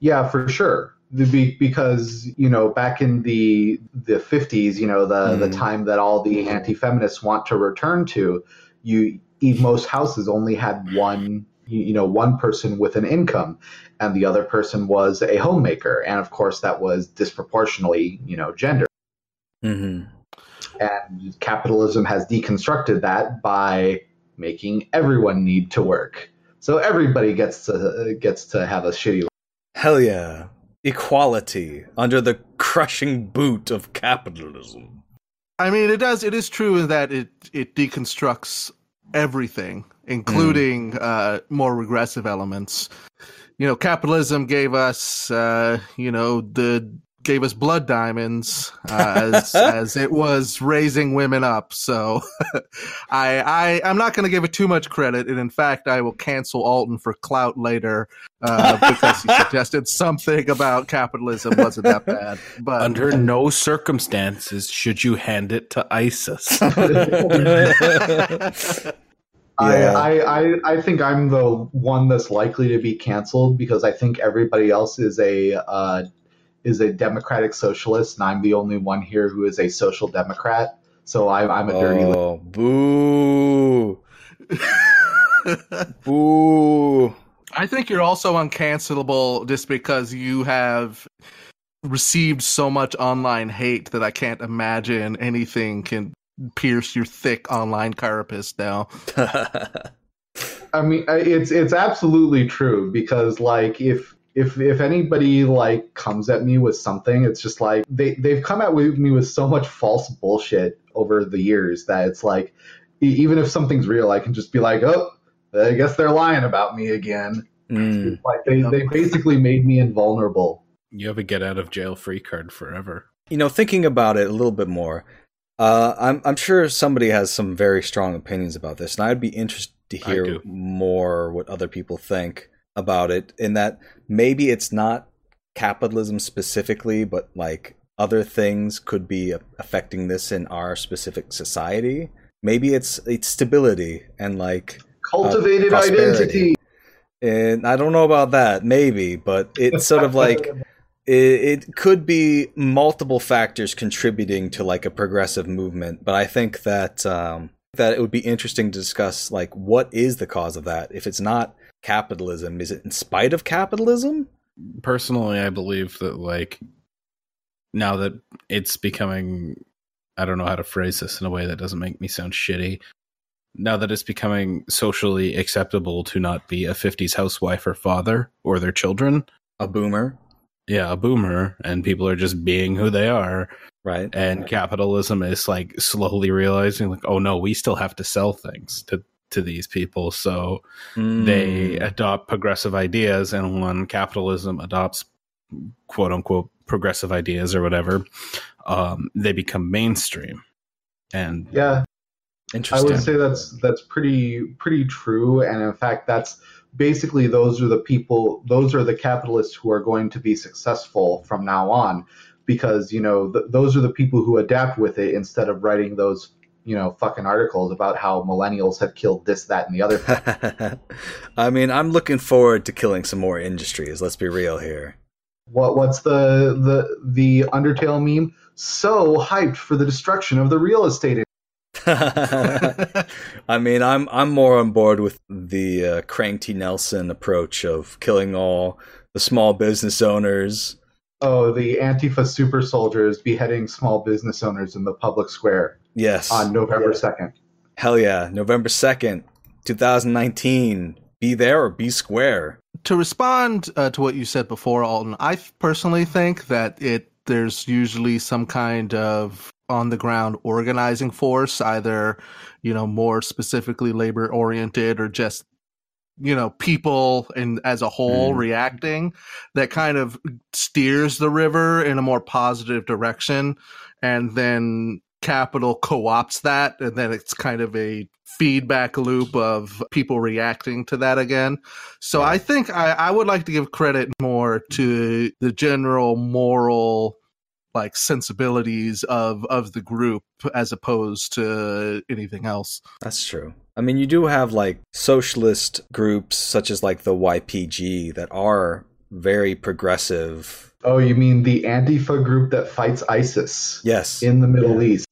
Yeah, for sure. The, be, because you know, back in the the fifties, you know, the the Mm. time that all the anti-feminists want to return to, you most houses only had one you you know one person with an income, and the other person was a homemaker, and of course that was disproportionately you know gender. Mm-hmm. And capitalism has deconstructed that by making everyone need to work, so everybody gets to gets to have a shitty life. Hell yeah. Equality under the crushing boot of capitalism. I mean, it does. It is true in that it it deconstructs everything, including uh, more regressive elements. You know, capitalism gave us, uh, you know, the gave us blood diamonds uh, as as it was raising women up. So, I I I'm not going to give it too much credit, and in fact, I will cancel Alton for clout later uh, because he suggested something about capitalism wasn't that bad. But Under no circumstances should you hand it to ISIS. Yeah. I, I, I, I think I'm the one that's likely to be canceled because I think everybody else is a uh, is a democratic socialist, and I'm the only one here who is a social democrat. So I, I'm a dirty. li- oh, boo. Boo. I think you're also uncancelable just because you have received so much online hate that I can't imagine anything can pierce your thick online carapace now. I mean, it's it's absolutely true because like if if if anybody like comes at me with something, it's just like they they've come at with me with so much false bullshit over the years that it's like e- even if something's real, I can just be like, oh, I guess they're lying about me again. Mm. Like they they basically made me invulnerable. you have a get out of jail free card forever. You know, thinking about it a little bit more, uh, I'm I'm sure somebody has some very strong opinions about this, and I'd be interested to hear more what other people think about it. In that maybe it's not capitalism specifically, but like other things could be affecting this in our specific society. Maybe it's it's stability and like Cultivated prosperity. identity. and I don't know about that, maybe, but it's sort of like it, it could be multiple factors contributing to like a progressive movement. But I think that um, that it would be interesting to discuss like what is the cause of that. If it's not capitalism, is it in spite of capitalism? Personally, I believe that like now that it's becoming I don't know how to phrase this in a way that doesn't make me sound shitty. Now that it's becoming socially acceptable to not be a 50s housewife or father or their children, A boomer, yeah, a boomer, and people are just being who they are, right? and capitalism is like slowly realizing like oh no we still have to sell things to to these people so they Mm. adopt progressive ideas and when capitalism adopts quote unquote progressive ideas or whatever um, they become mainstream. And Yeah, Interesting. I would say that's that's pretty pretty true, and in fact, that's basically those are the people, those are the capitalists who are going to be successful from now on, because you know th- those are the people who adapt with it instead of writing those you know fucking articles about how millennials have killed this, that, and the other. I mean, I'm looking forward to killing some more industries. Let's be real here. what what's the the the Undertale meme? So hyped for the destruction of the real estate. I mean, I'm I'm more on board with the uh, Crank T. Nelson approach of killing all the small business owners. Oh, the Antifa super soldiers beheading small business owners in the public square Yes, on November second. hell yeah, November second, 2019. Be there or be square. to respond uh, to what you said before, Alton, I personally think that it there's usually some kind of on the ground organizing force, either you know more specifically labor oriented or just you know people and as a whole Mm. reacting that kind of steers the river in a more positive direction and then capital co-opts that and then it's kind of a feedback loop of people reacting to that again so Yeah. I think I, I would like to give credit more to the general moral like sensibilities of of the group as opposed to anything else. That's true. I mean, you do have like socialist groups such as like the YPG that are very progressive. Oh, you mean the Antifa group that fights ISIS Yes. in the Middle East?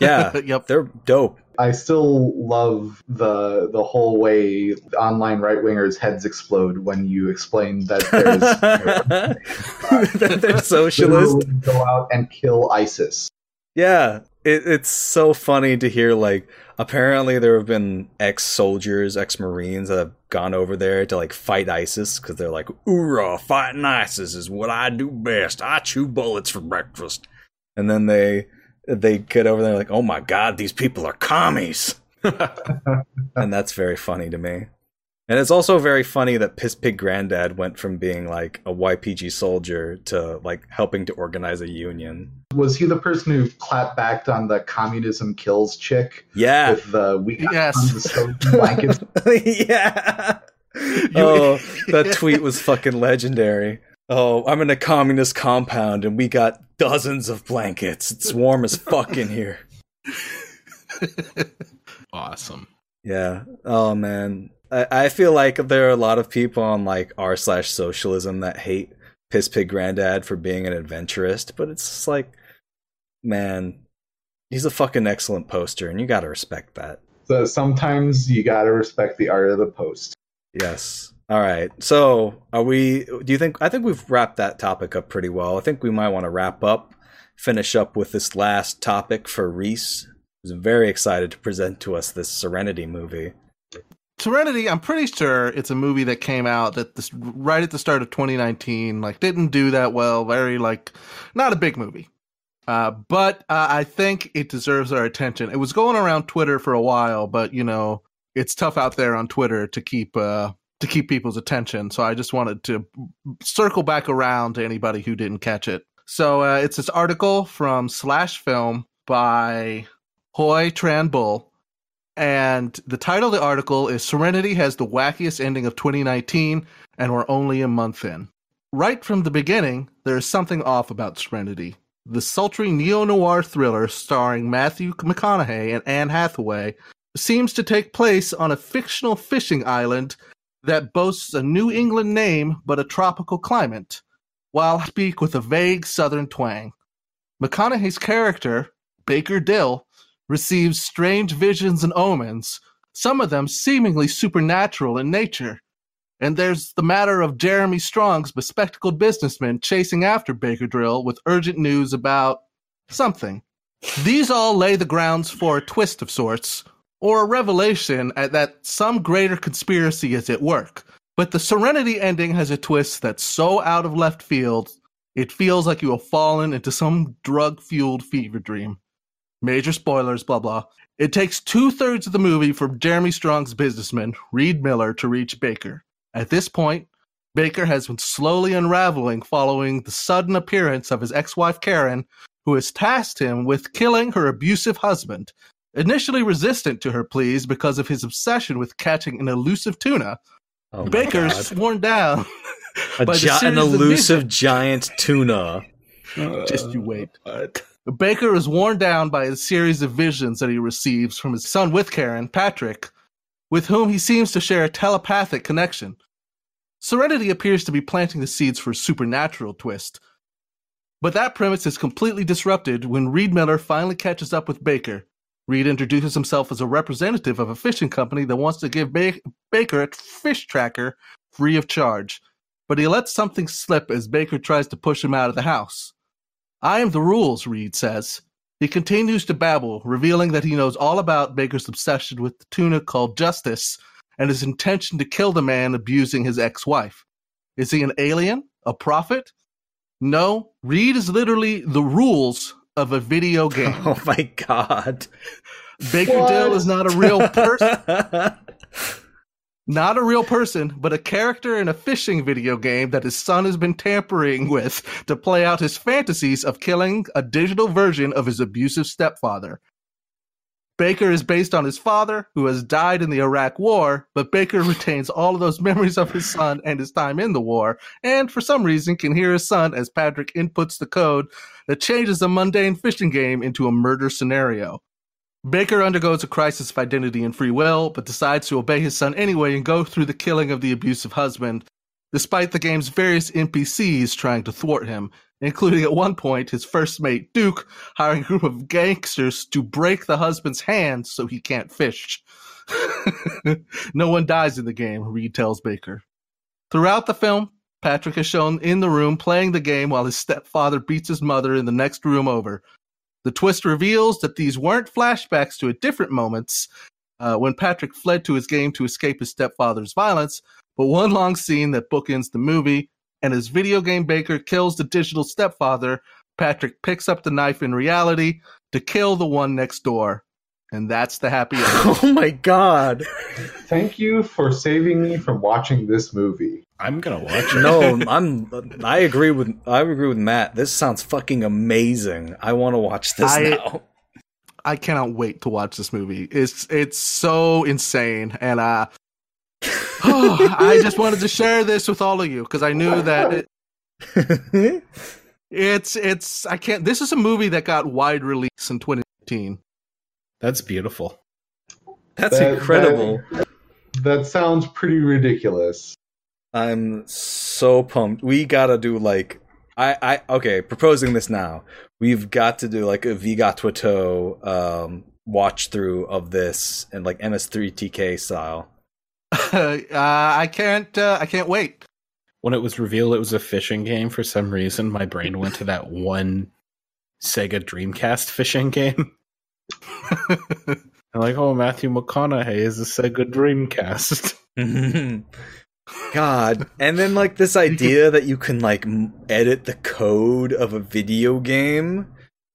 Yeah. yep. They're dope. I still love the the whole way online right wingers' heads explode when you explain that there's that they're socialist. go out and kill ISIS. Yeah, it, it's so funny to hear. Like, apparently there have been ex-soldiers, ex-marines that have gone over there to like fight ISIS because they're like, "Hoorah! Fighting ISIS is what I do best. I chew bullets for breakfast." And then they they get over there like, "Oh my god, these people are commies," and that's very funny to me. And it's also very funny that Piss Pig Granddad went from being like a YPG soldier to like helping to organize a union. Was he the person who clapped back on the communism kills chick Yeah. with the we got Yes. tons of blankets? yeah. Oh, that tweet was fucking legendary. Oh, I'm in a communist compound and we got dozens of blankets. It's warm as fuck in here. awesome. Yeah. Oh man. I, I feel like there are a lot of people on like r slash socialism that hate Piss Pig Granddad for being an adventurist, but it's just like, man, he's a fucking excellent poster, and you gotta respect that. So sometimes you gotta respect the art of the post. Yes. All right. So, are we? Do you think? I think we've wrapped that topic up pretty well. I think we might want to wrap up, finish up with this last topic for Reese, who's very excited to present to us this Serenity movie. Serenity, I'm pretty sure it's a movie that came out that this right at the start of 2019, like didn't do that well. Very like not a big movie, uh, but uh, I think it deserves our attention. It was going around Twitter for a while, but you know it's tough out there on Twitter to keep uh, to keep people's attention. So I just wanted to circle back around to anybody who didn't catch it. So uh, it's this article from Slash Film by Hoai-Tran Bui. And the title of the article is Serenity has the wackiest ending of 2019, and we're only a month in. Right from the beginning, there is something off about Serenity. The sultry neo noir thriller starring Matthew McConaughey and Anne Hathaway seems to take place on a fictional fishing island that boasts a New England name but a tropical climate, while speak with a vague southern twang. McConaughey's character, Baker Dill, receives strange visions and omens, some of them seemingly supernatural in nature. And there's the matter of Jeremy Strong's bespectacled businessman chasing after Baker Drill with urgent news about something. These all lay the grounds for a twist of sorts, or a revelation that some greater conspiracy is at work. But the Serenity ending has a twist that's so out of left field, it feels like you have fallen into some drug fueled fever dream. Major spoilers, blah blah. It takes two thirds of the movie for Jeremy Strong's businessman, Reed Miller, to reach Baker. At this point, Baker has been slowly unraveling following the sudden appearance of his ex wife Karen, who has tasked him with killing her abusive husband. Initially resistant to her pleas because of his obsession with catching an elusive tuna, Oh Baker is sworn down. A by the gi- an elusive giant tuna. Uh, Just you wait. What? Baker is worn down by a series of visions that he receives from his son with Karen, Patrick, with whom he seems to share a telepathic connection. Serenity appears to be planting the seeds for a supernatural twist. But that premise is completely disrupted when Reed Miller finally catches up with Baker. Reed introduces himself as a representative of a fishing company that wants to give ba- Baker a fish tracker free of charge. But he lets something slip as Baker tries to push him out of the house. I am the rules, Reed says. He continues to babble, revealing that he knows all about Baker's obsession with the tuna called Justice and his intention to kill the man abusing his ex wife. Is he an alien? A prophet? No, Reed is literally the rules of a video oh game. Oh my god. Baker What? Dill is not a real person. not a real person, but a character in a fishing video game that his son has been tampering with to play out his fantasies of killing a digital version of his abusive stepfather. Baker is based on his father, who has died in the Iraq War, but Baker retains all of those memories of his son and his time in the war, and for some reason can hear his son as Patrick inputs the code that changes a mundane fishing game into a murder scenario. Baker undergoes a crisis of identity and free will, but decides to obey his son anyway and go through the killing of the abusive husband, despite the game's various NPCs trying to thwart him, including at one point his first mate, Duke, hiring a group of gangsters to break the husband's hands so he can't fish. no one dies in the game, Reed tells Baker. Throughout the film, Patrick is shown in the room playing the game while his stepfather beats his mother in the next room over. The twist reveals that these weren't flashbacks to a different moments uh, when Patrick fled to his game to escape his stepfather's violence, but one long scene that bookends the movie. And as video game Baker kills the digital stepfather, Patrick picks up the knife in reality to kill the one next door. And that's the happy end. oh my god. Thank you for saving me from watching this movie. I'm gonna watch it. No, I'm I agree with I agree with Matt. This sounds fucking amazing. I want to watch this I- now. I cannot wait to watch this movie. It's it's so insane, and uh, I just wanted to share this with all of you because I knew that it, it's it's I can't. This is a movie that got wide release in 2018. That's beautiful. That's That- incredible. That sounds pretty ridiculous. I'm so pumped. We gotta do like I I okay, proposing this now. We've got to do like a Vigatwato um watch through of this and like MST3K style. uh, I can't. Uh, I can't wait. When it was revealed it was a fishing game, for some reason my brain went to that one Sega Dreamcast fishing game. I'm like, oh, Matthew McConaughey is a Sega Dreamcast. God, and then like this idea that you can like edit the code of a video game,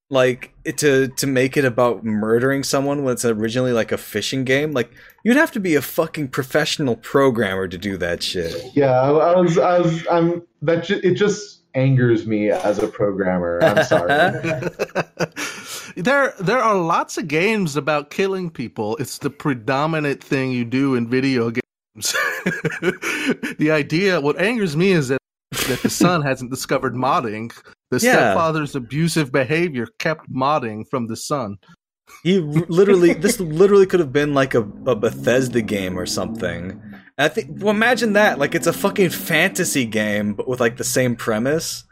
like to to make it about murdering someone when it's originally like a fishing game. Like you'd have to be a fucking professional programmer to do that shit. Yeah, I, I was, I was, I'm. That ju- it just angers me as a programmer. I'm sorry. there there are lots of games about killing people. It's the predominant thing you do in video games. the idea what angers me is that that the son hasn't discovered modding. The Yeah. stepfather's abusive behavior kept modding from the son. He literally, this literally could have been like a, a Bethesda game or something. I think. Well, imagine that. Like it's a fucking fantasy game, but with like the same premise.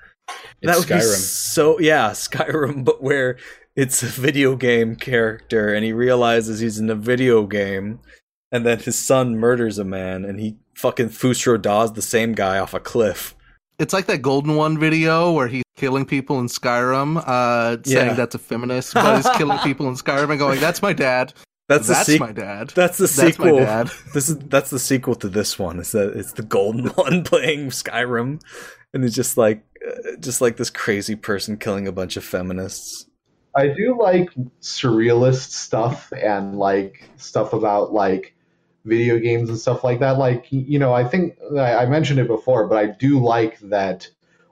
It's that would be so yeah, Skyrim, but where it's a video game character and he realizes he's in a video game, and then his son murders a man, and he fucking Fus Ro Dahs the same guy off a cliff. It's like that Golden One video where he's killing people in Skyrim, uh, saying Yeah. that's a feminist, but he's killing people in Skyrim and going, "That's my dad. That's, That's, the sequ- my dad. That's the That's my sequel. dad." This is that's the sequel to this one. Is that it's the golden one playing Skyrim, and it's just like uh, just like this crazy person killing a bunch of feminists. I do like surrealist stuff and like stuff about like video games and stuff like that. Like you know, I think I I mentioned it before, but I do like that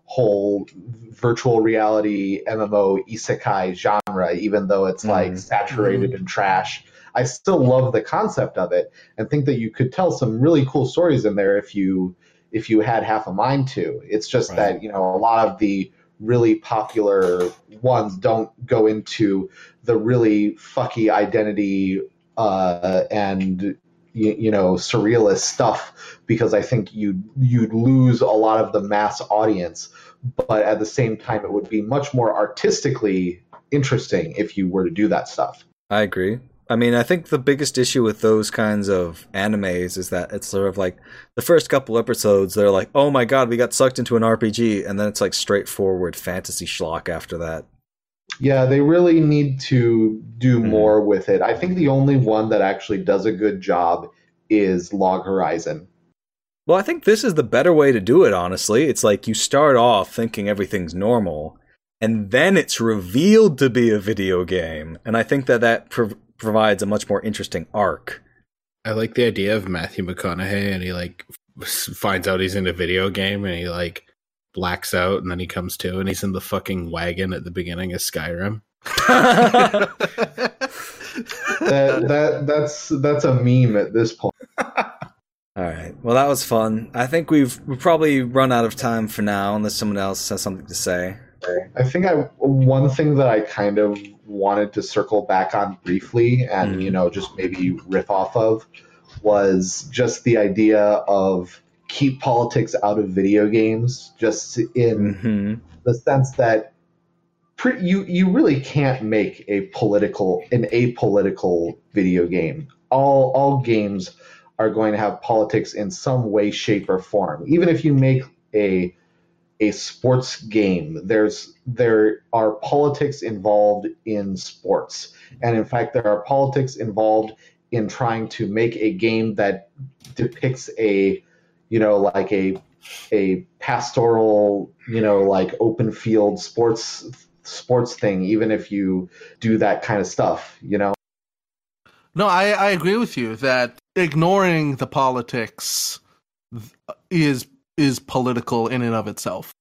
whole virtual reality MMO isekai genre, even though it's like Mhm. saturated in trash. I still love the concept of it and think that you could tell some really cool stories in there if you if you had half a mind to. It's just Right. that, you know, a lot of the really popular ones don't go into the really fucky identity uh, and you, you know surrealist stuff because I think you you'd lose a lot of the mass audience, but at the same time it would be much more artistically interesting if you were to do that stuff. I agree. I mean, I think the biggest issue with those kinds of animes is that it's sort of like the first couple episodes, they're like, oh my god, we got sucked into an RPG, and then it's like straightforward fantasy schlock after that. Yeah, they really need to do Mhm. more with it. I think the only one that actually does a good job is Log Horizon. Well, I think this is the better way to do it, honestly. It's like you start off thinking everything's normal, and then it's revealed to be a video game. And I think that that provides a much more interesting arc. I like the idea of Matthew McConaughey, and he like finds out he's in a video game, and he like blacks out, and then he comes to, and he's in the fucking wagon at the beginning of Skyrim. That, that that's that's a meme at this point. All right. Well, that was fun. I think we've we've probably run out of time for now, unless someone else has something to say. I think I one thing that I kind of wanted to circle back on briefly and Mhm. you know just maybe riff off of was just the idea of keep politics out of video games just in hmm the sense that pre- you you really can't make a political an apolitical video game. All all games are going to have politics in some way shape or form. Even if you make a a sports game. There's there are politics involved in sports. And in fact there are politics involved in trying to make a game that depicts a you know like a a pastoral you know like open field sports sports thing even if you do that kind of stuff you know? No, I, I agree with you that ignoring the politics is is political in and of itself.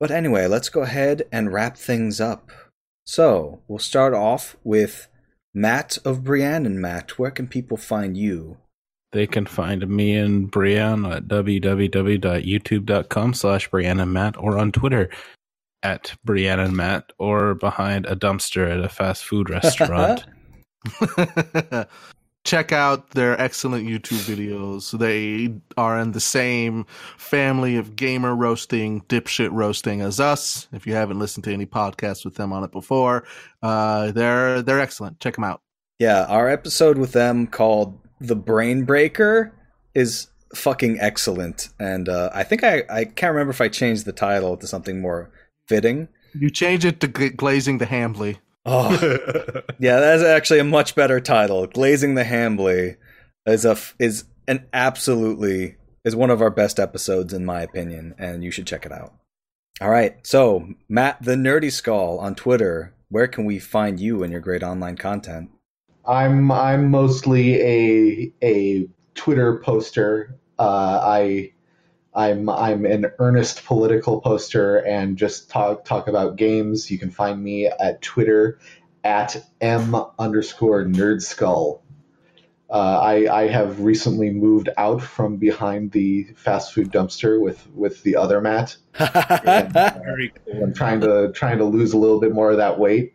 But anyway, let's go ahead and wrap things up. So we'll start off with Matt of Brienne and Matt. Where can people find you? They can find me and Brienne at www.youtube.com slash Brienne and Matt or on Twitter at Brienne and Matt or behind a dumpster at a fast food restaurant. Check out their excellent YouTube videos. They are in the same family of gamer roasting, dipshit roasting as us. If you haven't listened to any podcasts with them on it before, uh, they're they're excellent. Check them out. Yeah, our episode with them called The Brain Breaker is fucking excellent. And uh, I think I, I can't remember if I changed the title to something more fitting. You change it to glazing the Hambly. Oh, yeah, that's actually a much better title. Glazing the Hambly is a f- is an absolutely is one of our best episodes in my opinion, and you should check it out. All right, so Matt the Nerdy Skull on Twitter. Where can we find you and your great online content? i'm i'm mostly a a twitter poster uh, i i'm i'm an earnest political poster and just talk talk about games you can find me at twitter at m underscore nerd skull uh, I, I have recently moved out from behind the fast food dumpster with, with the other Matt. Very cool. I'm trying to trying to lose a little bit more of that weight.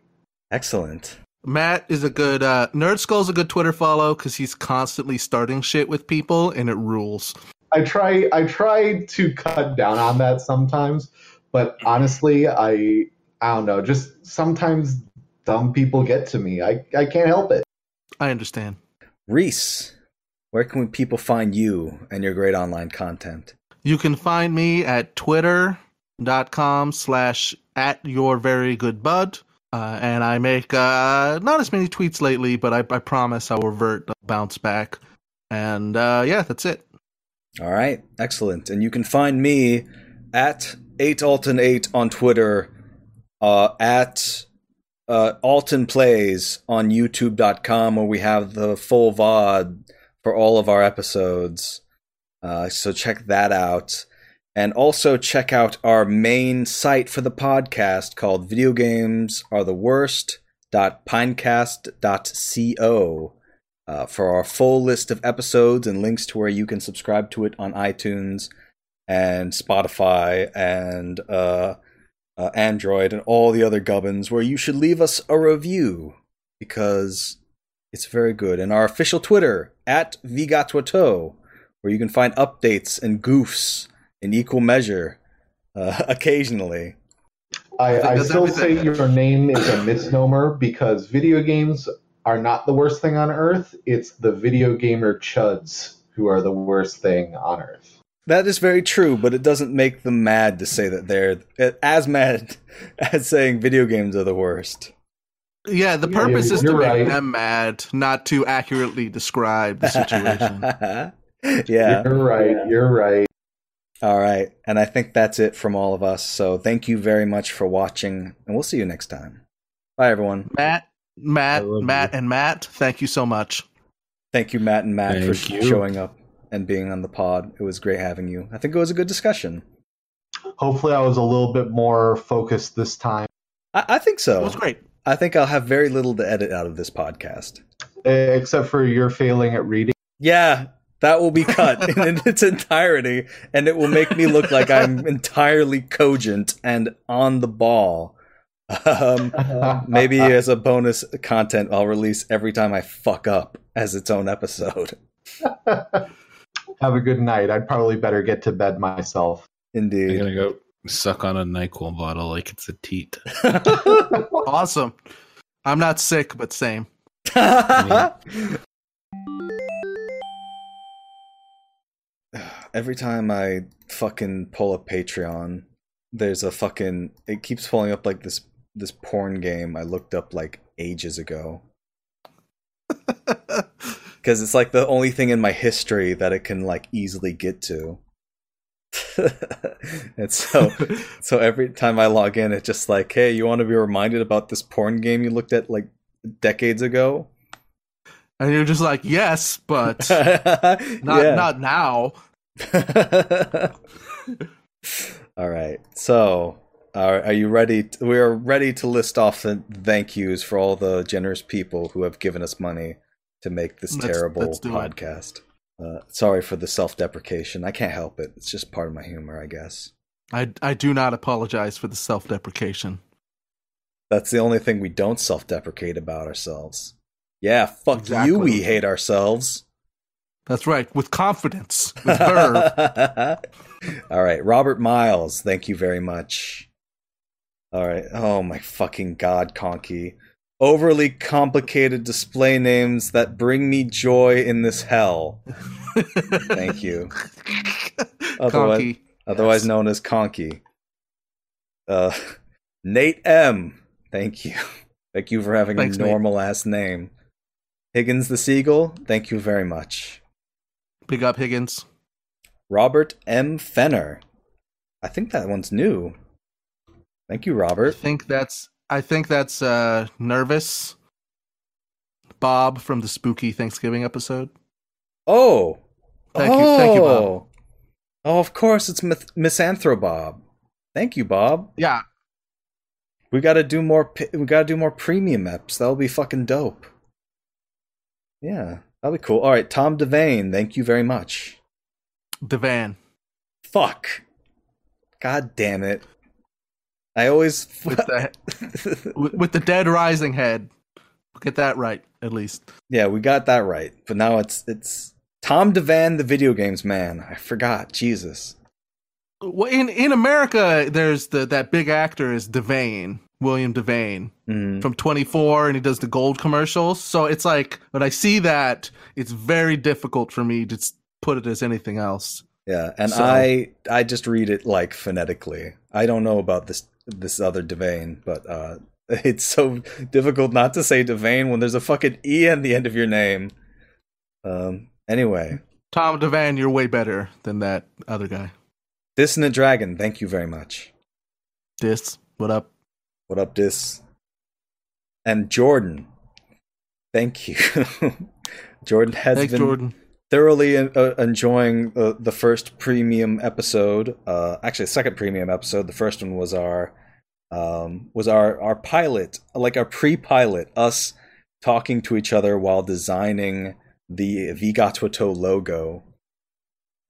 Excellent. Matt is a good uh, Nerd Skull's a good Twitter follow because he's constantly starting shit with people and it rules. I try I try to cut down on that sometimes, but honestly, I I don't know. Just sometimes dumb people get to me. I I can't help it. I understand. Reese, where can people find you and your great online content? You can find me at twitter.com slash at your very good bud. Uh, and I make uh, not as many tweets lately, but I, I promise I'll revert, bounce back. And uh, yeah, that's it. All right, excellent. And you can find me at 8alton8 on Twitter, uh, at uh, Alton Plays on YouTube.com, where we have the full VOD for all of our episodes. Uh, so check that out. And also check out our main site for the podcast called Video Games Are the Worst. Dot pinecast.co. Worst.pinecast.co uh, for our full list of episodes and links to where you can subscribe to it on iTunes and Spotify and uh, uh, Android and all the other gubbins where you should leave us a review because it's very good. And our official Twitter at Vigatwato, where you can find updates and goofs in equal measure uh, occasionally. I, think I still say your name is a misnomer because video games are not the worst thing on earth. It's the video gamer chuds who are the worst thing on earth. That is very true, but it doesn't make them mad to say that they're as mad as saying video games are the worst. Yeah, the purpose you're- is to you're make right. them mad, not to accurately describe the situation. yeah. You're right. You're right. All right. And I think that's it from all of us. So thank you very much for watching, and we'll see you next time. Bye, everyone. Matt, Matt, Matt, you. and Matt, thank you so much. Thank you, Matt and Matt, for you. showing up and being on the pod. It was great having you. I think it was a good discussion. Hopefully, I was a little bit more focused this time, I, I think so. It was great. I think I'll have very little to edit out of this podcast. except for your failing at reading. Yeah, that will be cut in its entirety, and it will make me look like I'm entirely cogent and on the ball. Um, maybe as a bonus content, I'll release every time I fuck up as its own episode. Have a good night. I'd probably better get to bed myself. Indeed. I'm Indeed. gonna go suck on a Nyquil bottle like it's a teat. Awesome. I'm not sick, but same. Every time I fucking pull up Patreon, there's a fucking it keeps pulling up like this this porn game I looked up like ages ago. Cuz it's like the only thing in my history that it can like easily get to. and so so every time I log in it's just like, "Hey, you want to be reminded about this porn game you looked at like decades ago?" And you're just like, yes, but not not not now. All right. So, are, are you ready? t- we are ready to list off the thank yous for all the generous people who have given us money to make this Let's- terrible let's podcast. Uh, sorry for the self-deprecation. I can't help it. It's just part of my humor, I guess. I I do not apologize for the self-deprecation. That's the only thing we don't self-deprecate about ourselves. Yeah, fuck Exactly. you. We hate ourselves. That's right, with confidence, with verve. All right, Robert Miles, thank you very much. All right, oh my fucking god, Conky. Overly complicated display names that bring me joy in this hell. Thank you. Otherwise, Conky. otherwise Yes. known as Conky. Uh, Nate M, thank you. Thank you for having Thanks, a normal ass name. Higgins the Seagull, thank you very much. Big up Higgins. Robert M. Fenner. I think that one's new. Thank you, Robert. I think that's I think that's uh nervous. Bob from the spooky Thanksgiving episode. Oh, Thank you- thank you, Bob. Oh. Oh, of course, it's Myth- Misanthrobob. Thank you, Bob. Yeah, We got to do more. pi- We got to do more premium eps. That'll be fucking dope. Yeah, that'll be cool. All right, Tom Devane. Thank you very much. Devane. Fuck. God damn it. I always. With the with, the dead rising head. Get that right, at least. Yeah, we got that right. But now it's it's Tom Devan, the video games man. I forgot. Jesus. Well, in in America, there's the that big actor is Devane, William Devane Mm. from 24, and he does the gold commercials. So it's like when I see that, it's very difficult for me to put it as anything else. Yeah, and So- I I just read it like phonetically. I don't know about this this other Devane, but uh it's so difficult not to say Devane when there's a fucking e on the end of your name. Um. Anyway, Tom Devane, you're way better than that other guy. Dissonant Dragon. Thank you very much. Dis, what up? What up, Dis? And Jordan. Thank you. Jordan has Thanks, been Jordan. Thoroughly uh, enjoying the, the first premium episode. Uh, actually, the second premium episode. The first one was our um, was our our pilot, like our pre-pilot, us talking to each other while designing the Vigatoto logo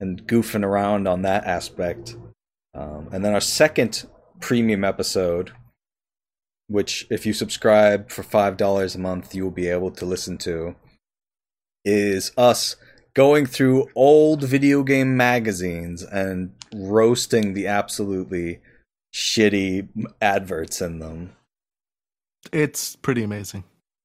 and goofing around on that aspect. Um, and then our second premium episode, which if you subscribe for five dollars a month, you will be able to listen to, is us going through old video game magazines and roasting the absolutely shitty adverts in them. It's pretty amazing.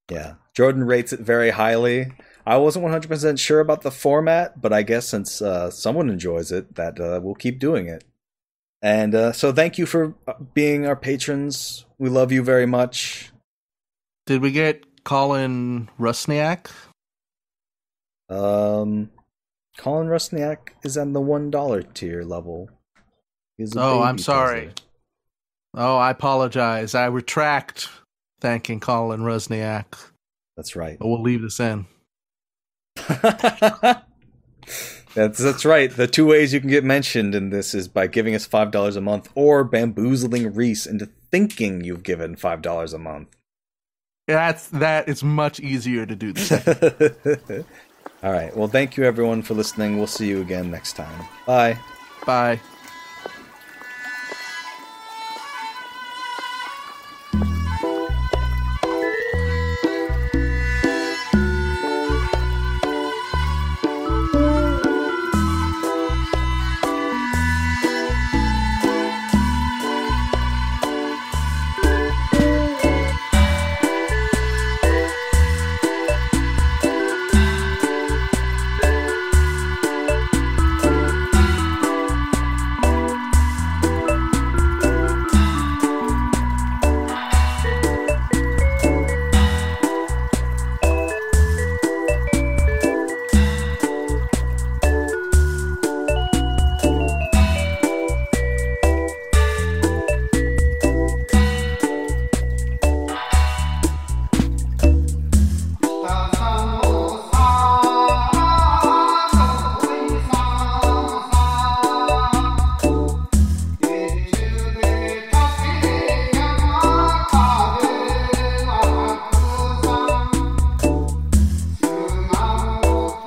Yeah. Jordan rates it very highly. I wasn't 100% sure about the format, but I guess since uh, someone enjoys it, that uh, we'll keep doing it. And uh, so thank you for uh, being our patrons. We love you very much. Did we get Colin Rusniak? Um, Colin Rusniak is on the $1 tier level. Oh, I'm sorry. Oh, I apologize. I retract thanking Colin Rusniak. That's right. But we'll leave this in. that's that's right. The two ways you can get mentioned in this is by giving us five dollars a month or bamboozling Reese into thinking you've given five dollars a month. That's that. It's much easier to do this. All right. Well, thank you everyone for listening. We'll see you again next time. Bye. Bye.